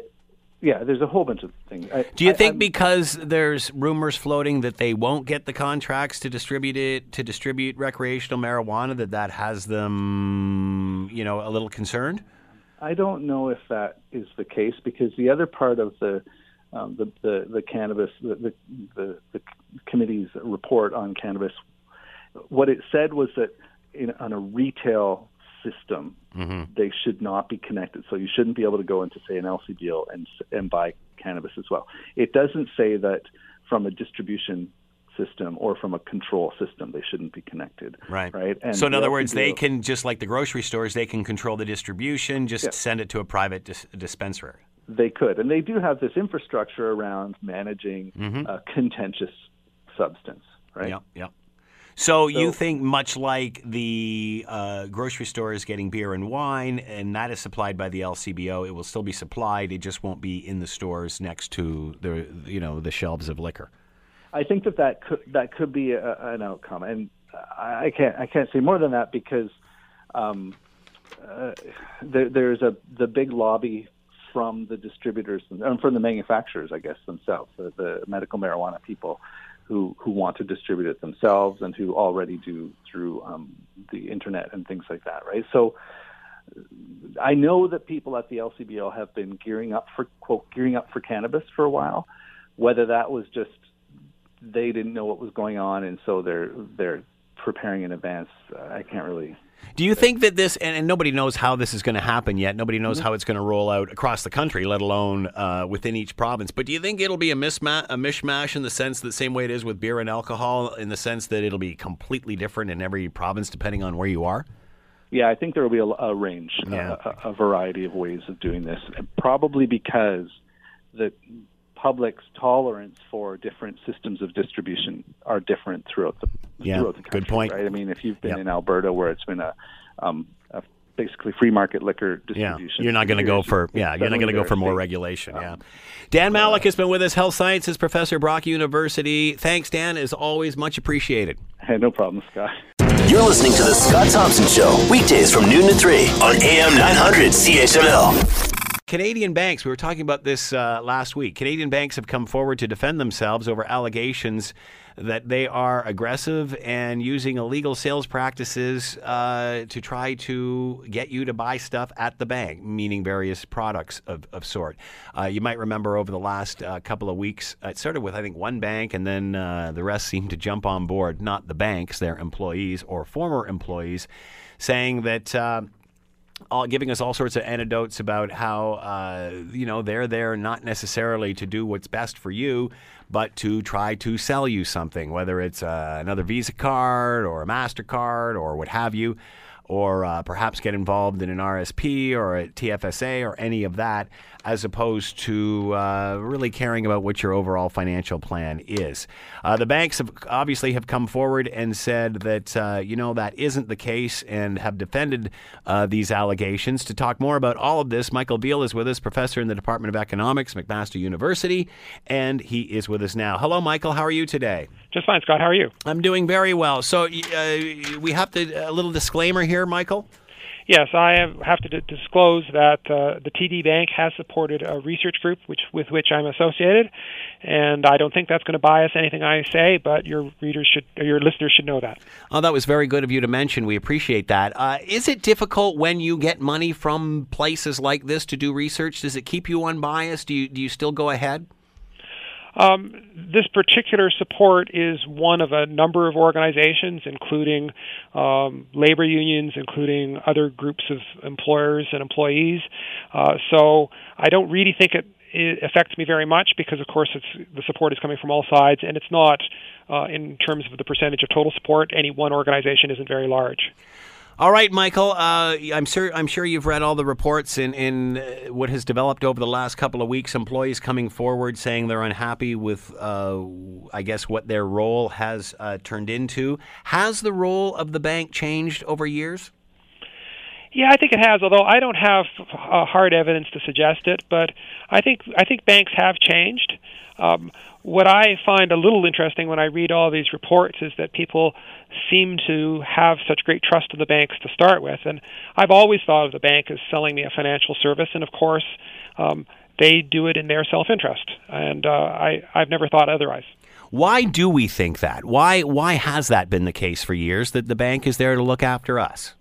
yeah, there's a whole bunch of things. I, Do you I, think I'm, because there's rumors floating that they won't get the contracts to distribute it to distribute recreational marijuana that that has them, you know, a little concerned? I don't know if that is the case because the other part of the um, the, the, the cannabis the, the, the the committee's report on cannabis, what it said was that in, on a retail system, mm-hmm. they should not be connected. So you shouldn't be able to go into say an LCBO and and buy cannabis as well. It doesn't say that from a distribution system or from a control system they shouldn't be connected right right and so in other words they can just like the grocery stores they can control the distribution just yeah. send it to a private dis- dispensary they could and they do have this infrastructure around managing mm-hmm. a contentious substance right yeah yeah so, so, you think much like the uh, grocery store is getting beer and wine, and that is supplied by the LCBO, it will still be supplied. It just won't be in the stores next to the you know the shelves of liquor. I think that that could that could be a, an outcome, and I can't I can't say more than that because um, uh, there, there's a the big lobby from the distributors and from the manufacturers, I guess themselves, the, the medical marijuana people who who want to distribute it themselves and who already do through um, the internet and things like that, right? So. I know that people at the LCBO have been gearing up for quote gearing up for cannabis for a while. Whether that was just they didn't know what was going on, and so they're they're preparing in advance. I can't really. Do you think that this, and, and nobody knows how this is going to happen yet? Nobody knows mm-hmm. how it's going to roll out across the country, let alone uh, within each province. But do you think it'll be a, misma- a mishmash in the sense that same way it is with beer and alcohol, in the sense that it'll be completely different in every province depending on where you are? Yeah, I think there will be a, a range, yeah. a, a variety of ways of doing this, probably because the public's tolerance for different systems of distribution are different throughout the yeah, throughout the country. Good point. Right? I mean, if you've been yep. in Alberta where it's been a, um, a basically free market liquor distribution. Yeah, you're not going to go for yeah, you're not going to go for more regulation. Um, yeah. Dan Malleck has been with us, health sciences professor, Brock University. Thanks, Dan. As always, much appreciated. Hey, no problem, Scott. You're listening to the Scott Thompson Show weekdays from noon to three on AM 900 CHML. Canadian banks, we were talking about this uh, last week. Canadian banks have come forward to defend themselves over allegations that they are aggressive and using illegal sales practices uh, to try to get you to buy stuff at the bank, meaning various products of, of sort. Uh, you might remember over the last uh, couple of weeks, it started with, I think, one bank, and then uh, the rest seemed to jump on board, not the banks, their employees or former employees, saying that uh, all, giving us all sorts of anecdotes about how uh, you know they're there not necessarily to do what's best for you, but to try to sell you something, whether it's uh, another Visa card or a Mastercard or what have you or uh, perhaps get involved in an RSP or a TFSA or any of that, as opposed to uh, really caring about what your overall financial plan is. Uh, the banks have obviously have come forward and said that uh, you know that isn't the case and have defended uh, these allegations. To talk more about all of this, Michael Veall is with us, professor in the Department of Economics, McMaster University, and he is with us now. Hello, Michael. How are you today? Just fine, Scott. How are you? I'm doing very well. So uh, we have to a little disclaimer here, Michael. Yes, I have to d- disclose that uh, the TD Bank has supported a research group which, with which I'm associated, and I don't think that's going to bias anything I say. But your readers should, your listeners should know that. Oh, that was very good of you to mention. We appreciate that. Uh, is it difficult when you get money from places like this to do research? Does it keep you unbiased? Do you do you still go ahead? Um, this particular support is one of a number of organizations, including um, labor unions, including other groups of employers and employees. Uh, so I don't really think it, it, affects me very much because, of course, it's, the support is coming from all sides, and it's not, uh, in terms of the percentage of total support, any one organization isn't very large. All right, Michael. Uh, I'm sure. I'm sure you've read all the reports in in uh, what has developed over the last couple of weeks. Employees coming forward saying they're unhappy with, uh, I guess, what their role has uh, turned into. Has the role of the bank changed over years? Yeah, I think it has. Although I don't have uh, hard evidence to suggest it, but I think I think banks have changed. Um, what I find a little interesting when I read all these reports is that people seem to have such great trust in the banks to start with. And I've always thought of the bank as selling me a financial service, and of course, um, they do it in their self-interest. And uh, I, I've never thought otherwise. Why do we think that? Why why has that been the case for years? That the bank is there to look after us?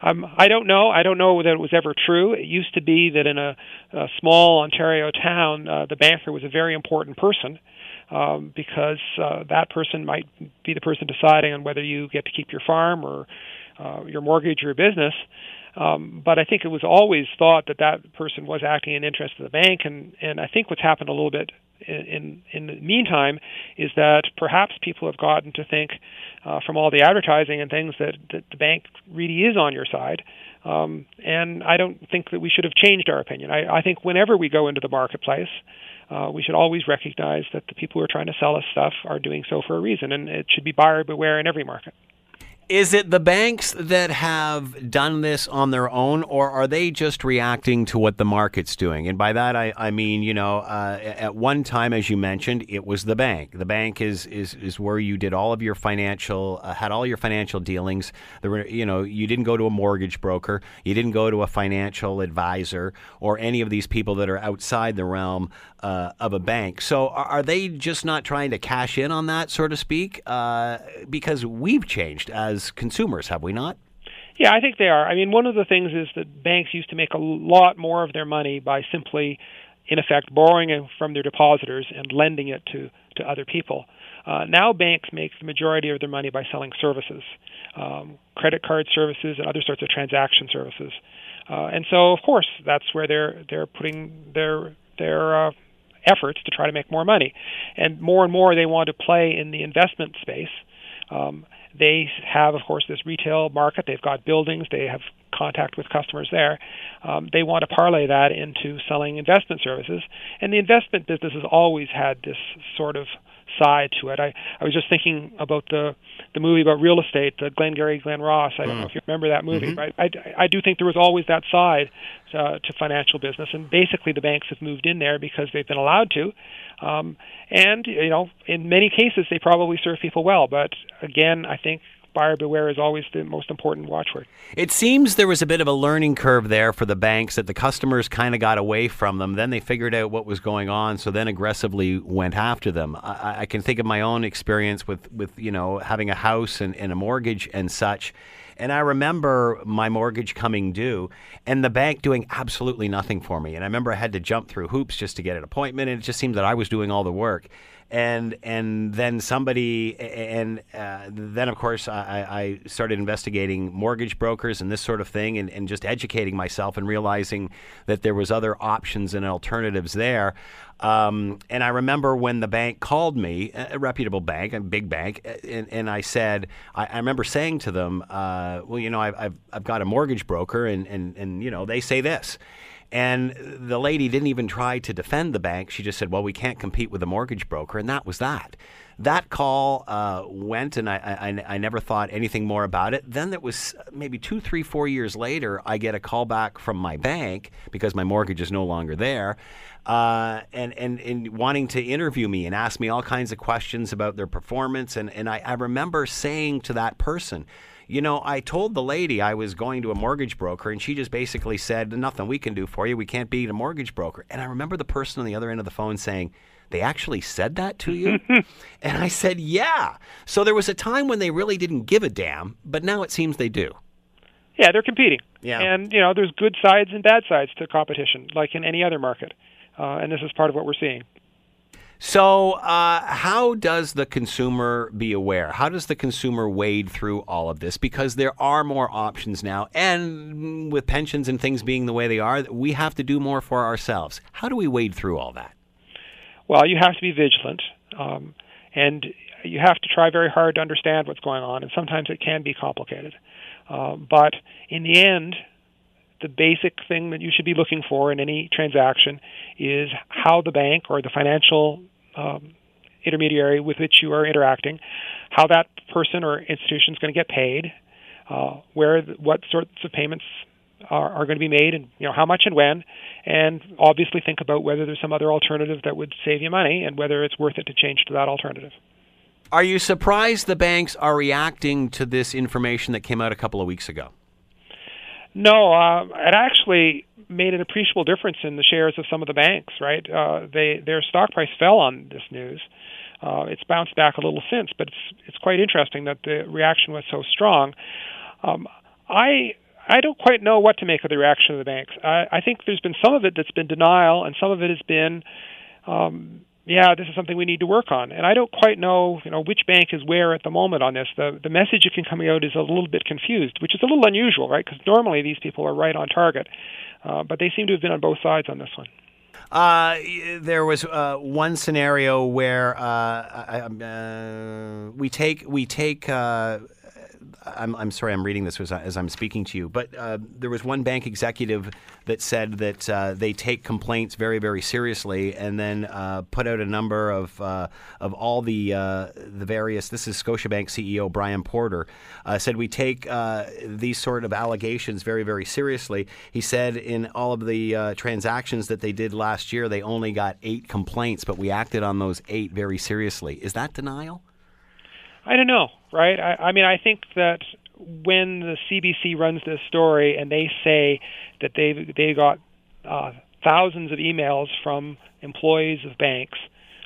Um, I don't know. I don't know that it was ever true. It used to be that in a, a small Ontario town, uh, the banker was a very important person um, because uh, that person might be the person deciding on whether you get to keep your farm or uh, your mortgage or your business. Um, but I think it was always thought that that person was acting in interest of the bank, and and I think what's happened a little bit in in, the meantime is that perhaps people have gotten to think uh, from all the advertising and things that, that the bank really is on your side. Um, and I don't think that we should have changed our opinion. I, I think whenever we go into the marketplace, uh, we should always recognize that the people who are trying to sell us stuff are doing so for a reason, and it should be buyer beware in every market. Is it the banks that have done this on their own, or are they just reacting to what the market's doing? And by that, I, I mean, you know, uh, at one time, as you mentioned, it was the bank. The bank is is, is where you did all of your financial, uh, had all your financial dealings. There were, you know, you didn't go to a mortgage broker, you didn't go to a financial advisor, or any of these people that are outside the realm uh, of a bank. So, are, are, they just not trying to cash in on that, so to speak? Uh, because we've changed as as consumers, have we not? Yeah, I think they are. I mean, one of the things is that banks used to make a lot more of their money by simply, in effect, borrowing from their depositors and lending it to, to other people. Uh, now banks make the majority of their money by selling services, um, credit card services, and other sorts of transaction services. Uh, and so, of course, that's where they're they're putting their their uh, efforts to try to make more money. And more and more, they want to play in the investment space. Um, they have, of course, this retail market. They've got buildings. They have contact with customers there. Um, they want to parlay that into selling investment services. And the investment business has always had this sort of side to it. I, I was just thinking about the the movie about real estate, the Glengarry Glen Ross. I don't know if you remember that movie, mm-hmm. right? I, I do think there was always that side uh, to financial business, and basically the banks have moved in there because they've been allowed to. Um, and you know, in many cases, they probably serve people well. But again, I think buyer beware is always the most important watchword. It seems there was a bit of a learning curve there for the banks that the customers kind of got away from them. Then they figured out what was going on, so then aggressively went after them. I, I can think of my own experience with, with you know having a house and, and a mortgage and such. And I remember my mortgage coming due and the bank doing absolutely nothing for me. And I remember I had to jump through hoops just to get an appointment. And it just seemed that I was doing all the work and and then somebody and uh, then of course I, I, started investigating mortgage brokers and this sort of thing and, and just educating myself and realizing that there was other options and alternatives there um, and I remember when the bank called me, a reputable bank, a big bank, and, and I said, I, I, remember saying to them, uh, well, you know, I've, I've, I've got a mortgage broker, and, and, and, you know, they say this. And the lady didn't even try to defend the bank. She just said, well, we can't compete with a mortgage broker. And that was that. That call uh, went, and I, I, I, never thought anything more about it. Then it was maybe two, three, four years later, I get a call back from my bank because my mortgage is no longer there. Uh, and, and, and wanting to interview me and ask me all kinds of questions about their performance. And, and I, I remember saying to that person, you know, I told the lady I was going to a mortgage broker, and she just basically said, nothing we can do for you. We can't beat a mortgage broker. And I remember the person on the other end of the phone saying, they actually said that to you? and I said, yeah. So there was a time when they really didn't give a damn, but now it seems they do. Yeah, they're competing. Yeah. And, you know, there's good sides and bad sides to competition, like in any other market. Uh, and this is part of what we're seeing. So, uh, how does the consumer be aware? How does the consumer wade through all of this? Because there are more options now, and with pensions and things being the way they are, we have to do more for ourselves. How do we wade through all that? Well, you have to be vigilant, um, and you have to try very hard to understand what's going on, and sometimes it can be complicated. Uh, but in the end, the basic thing that you should be looking for in any transaction is how the bank or the financial um, intermediary with which you are interacting, how that person or institution is going to get paid, uh, where what sorts of payments are, are, going to be made, and you know how much and when, and obviously think about whether there's some other alternative that would save you money and whether it's worth it to change to that alternative. Are you surprised the banks are reacting to this information that came out a couple of weeks ago? No, uh, it actually made an appreciable difference in the shares of some of the banks. Right, uh, they their stock price fell on this news. Uh, it's bounced back a little since, but it's it's quite interesting that the reaction was so strong. Um, I I don't quite know what to make of the reaction of the banks. I, I think there's been some of it that's been denial, and some of it has been um, yeah, this is something we need to work on. And I don't quite know, you know, which bank is where at the moment on this. The the message that can coming out is a little bit confused, which is a little unusual, right? Because normally these people are right on target, uh, but they seem to have been on both sides on this one. Uh, there was uh, one scenario where uh, uh we take we take uh, I'm, I'm sorry, I'm reading this as, as I'm speaking to you, but uh, there was one bank executive that said that uh, they take complaints very, very seriously, and then uh, put out a number of uh, of all the uh, the various. This is Scotiabank CEO Brian Porter uh, said we take these sort of allegations very, very seriously. He said in all of the transactions that they did last year, they only got eight complaints, but we acted on those eight very seriously. Is that denial? I don't know, right? I, I mean, I think that when the CBC runs this story and they say that they they got uh, thousands of emails from employees of banks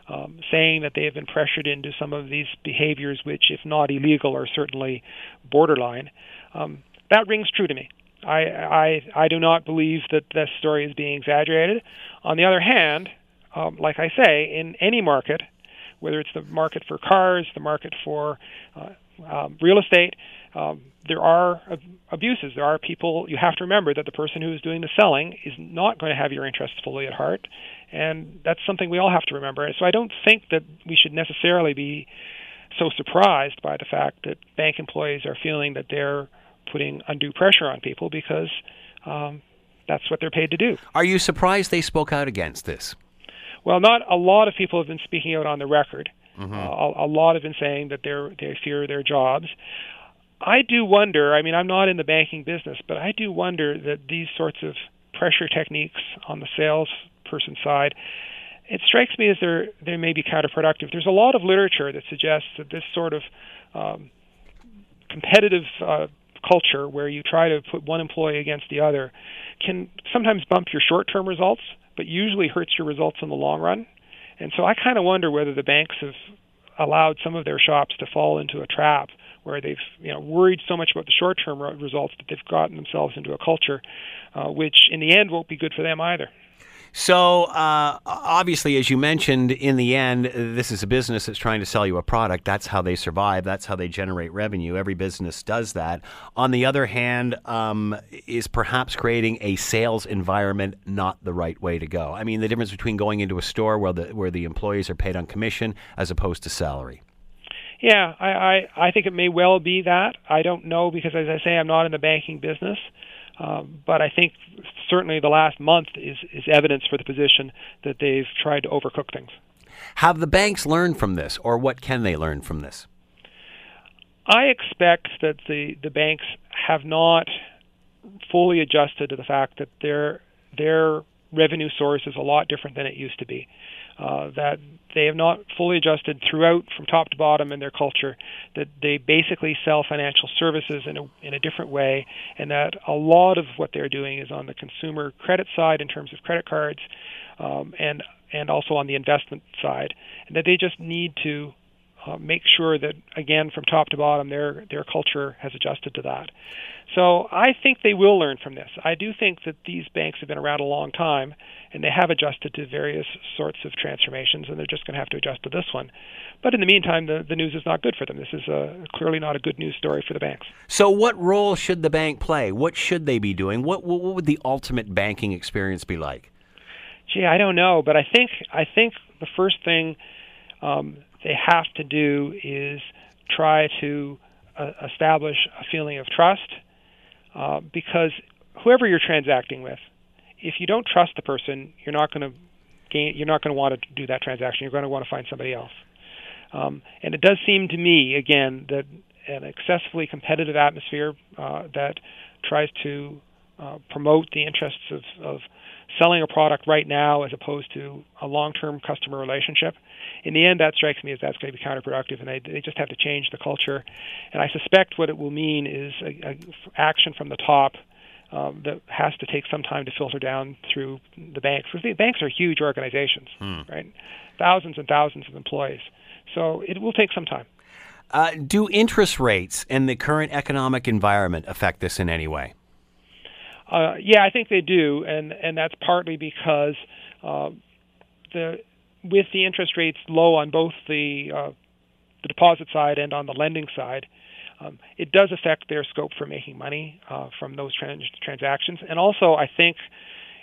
um, saying that they have been pressured into some of these behaviors, which, if not illegal, are certainly borderline. Um, that rings true to me. I, I I do not believe that this story is being exaggerated. On the other hand, um, like I say, in any market, whether it's the market for cars, the market for uh, um, real estate. Um, there are abuses. There are people. You have to remember that the person who is doing the selling is not going to have your interests fully at heart, and that's something we all have to remember. So I don't think that we should necessarily be so surprised by the fact that bank employees are feeling that they're putting undue pressure on people because um, that's what they're paid to do. Are you surprised they spoke out against this? Well, not a lot of people have been speaking out on the record. Mm-hmm. Uh, a, a lot have been saying that they're they fear their jobs. I do wonder. I mean, I'm not in the banking business, but I do wonder that these sorts of pressure techniques on the salesperson side, it strikes me as they're they may be counterproductive. There's a lot of literature that suggests that this sort of um, competitive uh, culture, where you try to put one employee against the other, can sometimes bump your short-term results but usually hurts your results in the long run. And so I kind of wonder whether the banks have allowed some of their shops to fall into a trap where they've you know worried so much about the short-term results that they've gotten themselves into a culture uh, which in the end won't be good for them either. So, uh, obviously, as you mentioned, in the end, this is a business that's trying to sell you a product. That's how they survive. That's how they generate revenue. Every business does that. On the other hand, um, is perhaps creating a sales environment not the right way to go? I mean, the difference between going into a store where the where the employees are paid on commission as opposed to salary. Yeah, I, I, I think it may well be that. I don't know because, as I say, I'm not in the banking business. Um, but I think certainly the last month is, is evidence for the position that they've tried to overcook things. Have the banks learned from this, or what can they learn from this? I expect that the, the banks have not fully adjusted to the fact that their their revenue source is a lot different than it used to be. Uh, that they have not fully adjusted throughout from top to bottom in their culture, that they basically sell financial services in a, in a different way, and that a lot of what they're doing is on the consumer credit side in terms of credit cards um, and, and also on the investment side, and that they just need to uh, make sure that again from top to bottom their their culture has adjusted to that. So I think they will learn from this. I do think that these banks have been around a long time and they have adjusted to various sorts of transformations and they're just going to have to adjust to this one. But in the meantime, the, the news is not good for them. This is a, clearly not a good news story for the banks. So, what role should the bank play? What should they be doing? What, what, what would the ultimate banking experience be like? Gee, I don't know, but I think I think the first thing um, they have to do is try to uh, establish a feeling of trust uh, because whoever you're transacting with, if you don't trust the person, you're not going to gain. You're not going to want to do that transaction. You're going to want to find somebody else. Um, and it does seem to me, again, that an excessively competitive atmosphere uh, that tries to uh, promote the interests of, of selling a product right now as opposed to a long-term customer relationship. In the end, that strikes me as that's going to be counterproductive, and they, they just have to change the culture. And I suspect what it will mean is a, a action from the top um, that has to take some time to filter down through the banks. Because the banks are huge organizations, hmm. right? Thousands and thousands of employees. So it will take some time. Uh, do interest rates and the current economic environment affect this in any way? Uh, yeah, I think they do, and and that's partly because uh, the with the interest rates low on both the uh, the deposit side and on the lending side, um, it does affect their scope for making money uh, from those trans- transactions. And also, I think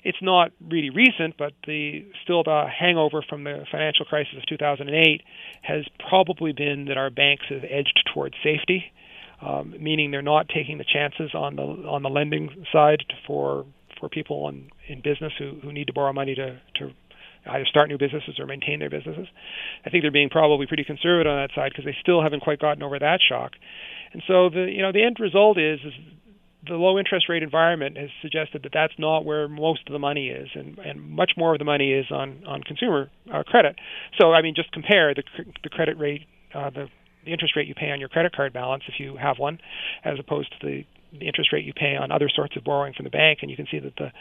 it's not really recent, but the still the hangover from the financial crisis of 2008 has probably been that our banks have edged towards safety um, meaning they're not taking the chances on the on the lending side for for people in, in business who, who need to borrow money to, to either start new businesses or maintain their businesses. I think they're being probably pretty conservative on that side because they still haven't quite gotten over that shock. And so the you know the end result is, is the low interest rate environment has suggested that that's not where most of the money is, and, and much more of the money is on on consumer uh, credit. So I mean, just compare the the credit rate, uh, the the interest rate you pay on your credit card balance if you have one, as opposed to the, the interest rate you pay on other sorts of borrowing from the bank, and you can see that the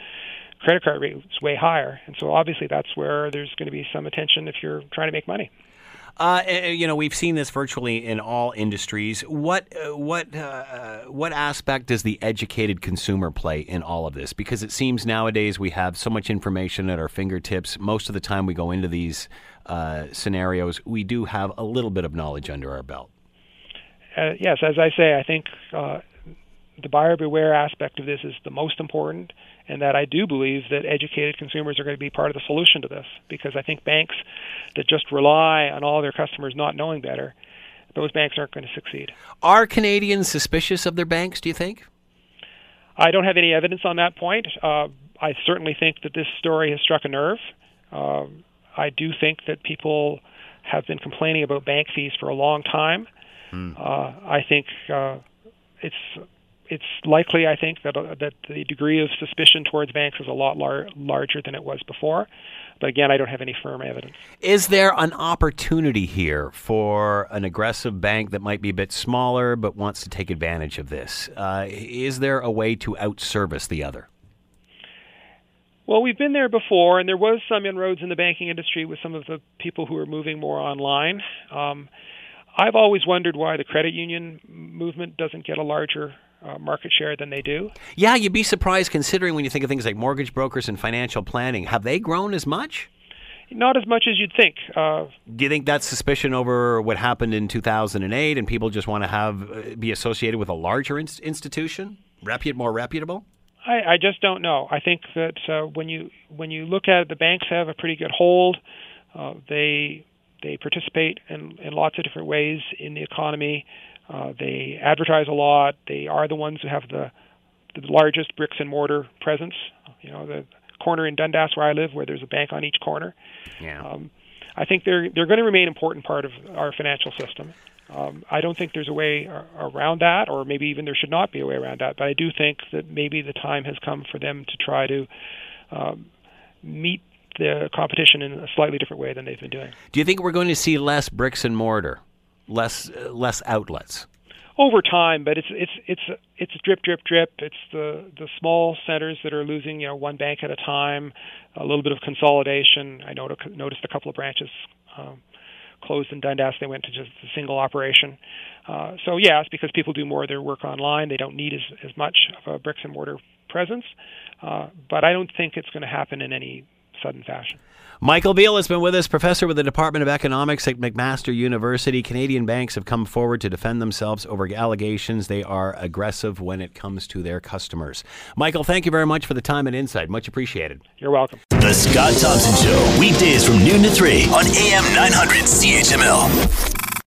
credit card rate is way higher. And so obviously that's where there's going to be some attention if you're trying to make money. Uh, you know, we've seen this virtually in all industries. What uh, what uh, what aspect does the educated consumer play in all of this? Because it seems nowadays we have so much information at our fingertips. Most of the time we go into these uh, scenarios, we do have a little bit of knowledge under our belt. Uh, yes, as I say, I think uh, the buyer beware aspect of this is the most important, and that I do believe that educated consumers are going to be part of the solution to this because I think banks that just rely on all their customers not knowing better, those banks aren't going to succeed. Are Canadians suspicious of their banks, do you think? I don't have any evidence on that point. Uh, I certainly think that this story has struck a nerve. Uh, I do think that people have been complaining about bank fees for a long time. Mm. Uh, I think uh, it's it's likely, I think, that uh, that the degree of suspicion towards banks is a lot lar- larger than it was before. But again, I don't have any firm evidence. Is there an opportunity here for an aggressive bank that might be a bit smaller but wants to take advantage of this? Uh, is there a way to outservice the other? Well, we've been there before, and there was some inroads in the banking industry with some of the people who are moving more online. Um, I've always wondered why the credit union movement doesn't get a larger uh, market share than they do. Yeah, you'd be surprised considering when you think of things like mortgage brokers and financial planning. Have they grown as much? Not as much as you'd think. Uh, do you think that's suspicion over what happened in 2008, and people just want to have uh, be associated with a larger in- institution, reput more reputable? I, I just don't know. I think that uh, when you when you look at it, the banks have a pretty good hold. Uh, they they participate in, in lots of different ways in the economy. Uh, they advertise a lot. They are the ones who have the the largest bricks and mortar presence. You know, the corner in Dundas where I live, where there's a bank on each corner. Yeah. Um, I think they're they're going to remain an important part of our financial system. Um, I don't think there's a way around that, or maybe even there should not be a way around that. But I do think that maybe the time has come for them to try to um, meet the competition in a slightly different way than they've been doing. Do you think we're going to see less bricks and mortar, less uh, less outlets? Over time, but it's it's it's it's drip drip drip. It's the the small centers that are losing, you know, one bank at a time. A little bit of consolidation. I noticed a couple of branches um, closed in Dundas. They went to just a single operation. Uh, so yes, because people do more of their work online, they don't need as as much of a bricks and mortar presence. Uh, but I don't think it's going to happen in any sudden fashion. Michael Veall has been with us, professor with the Department of Economics at McMaster University. Canadian banks have come forward to defend themselves over allegations they are aggressive when it comes to their customers. Michael, thank you very much for the time and insight. Much appreciated. You're welcome. The Scott Thompson Show, weekdays from noon to 3 on AM 900 CHML.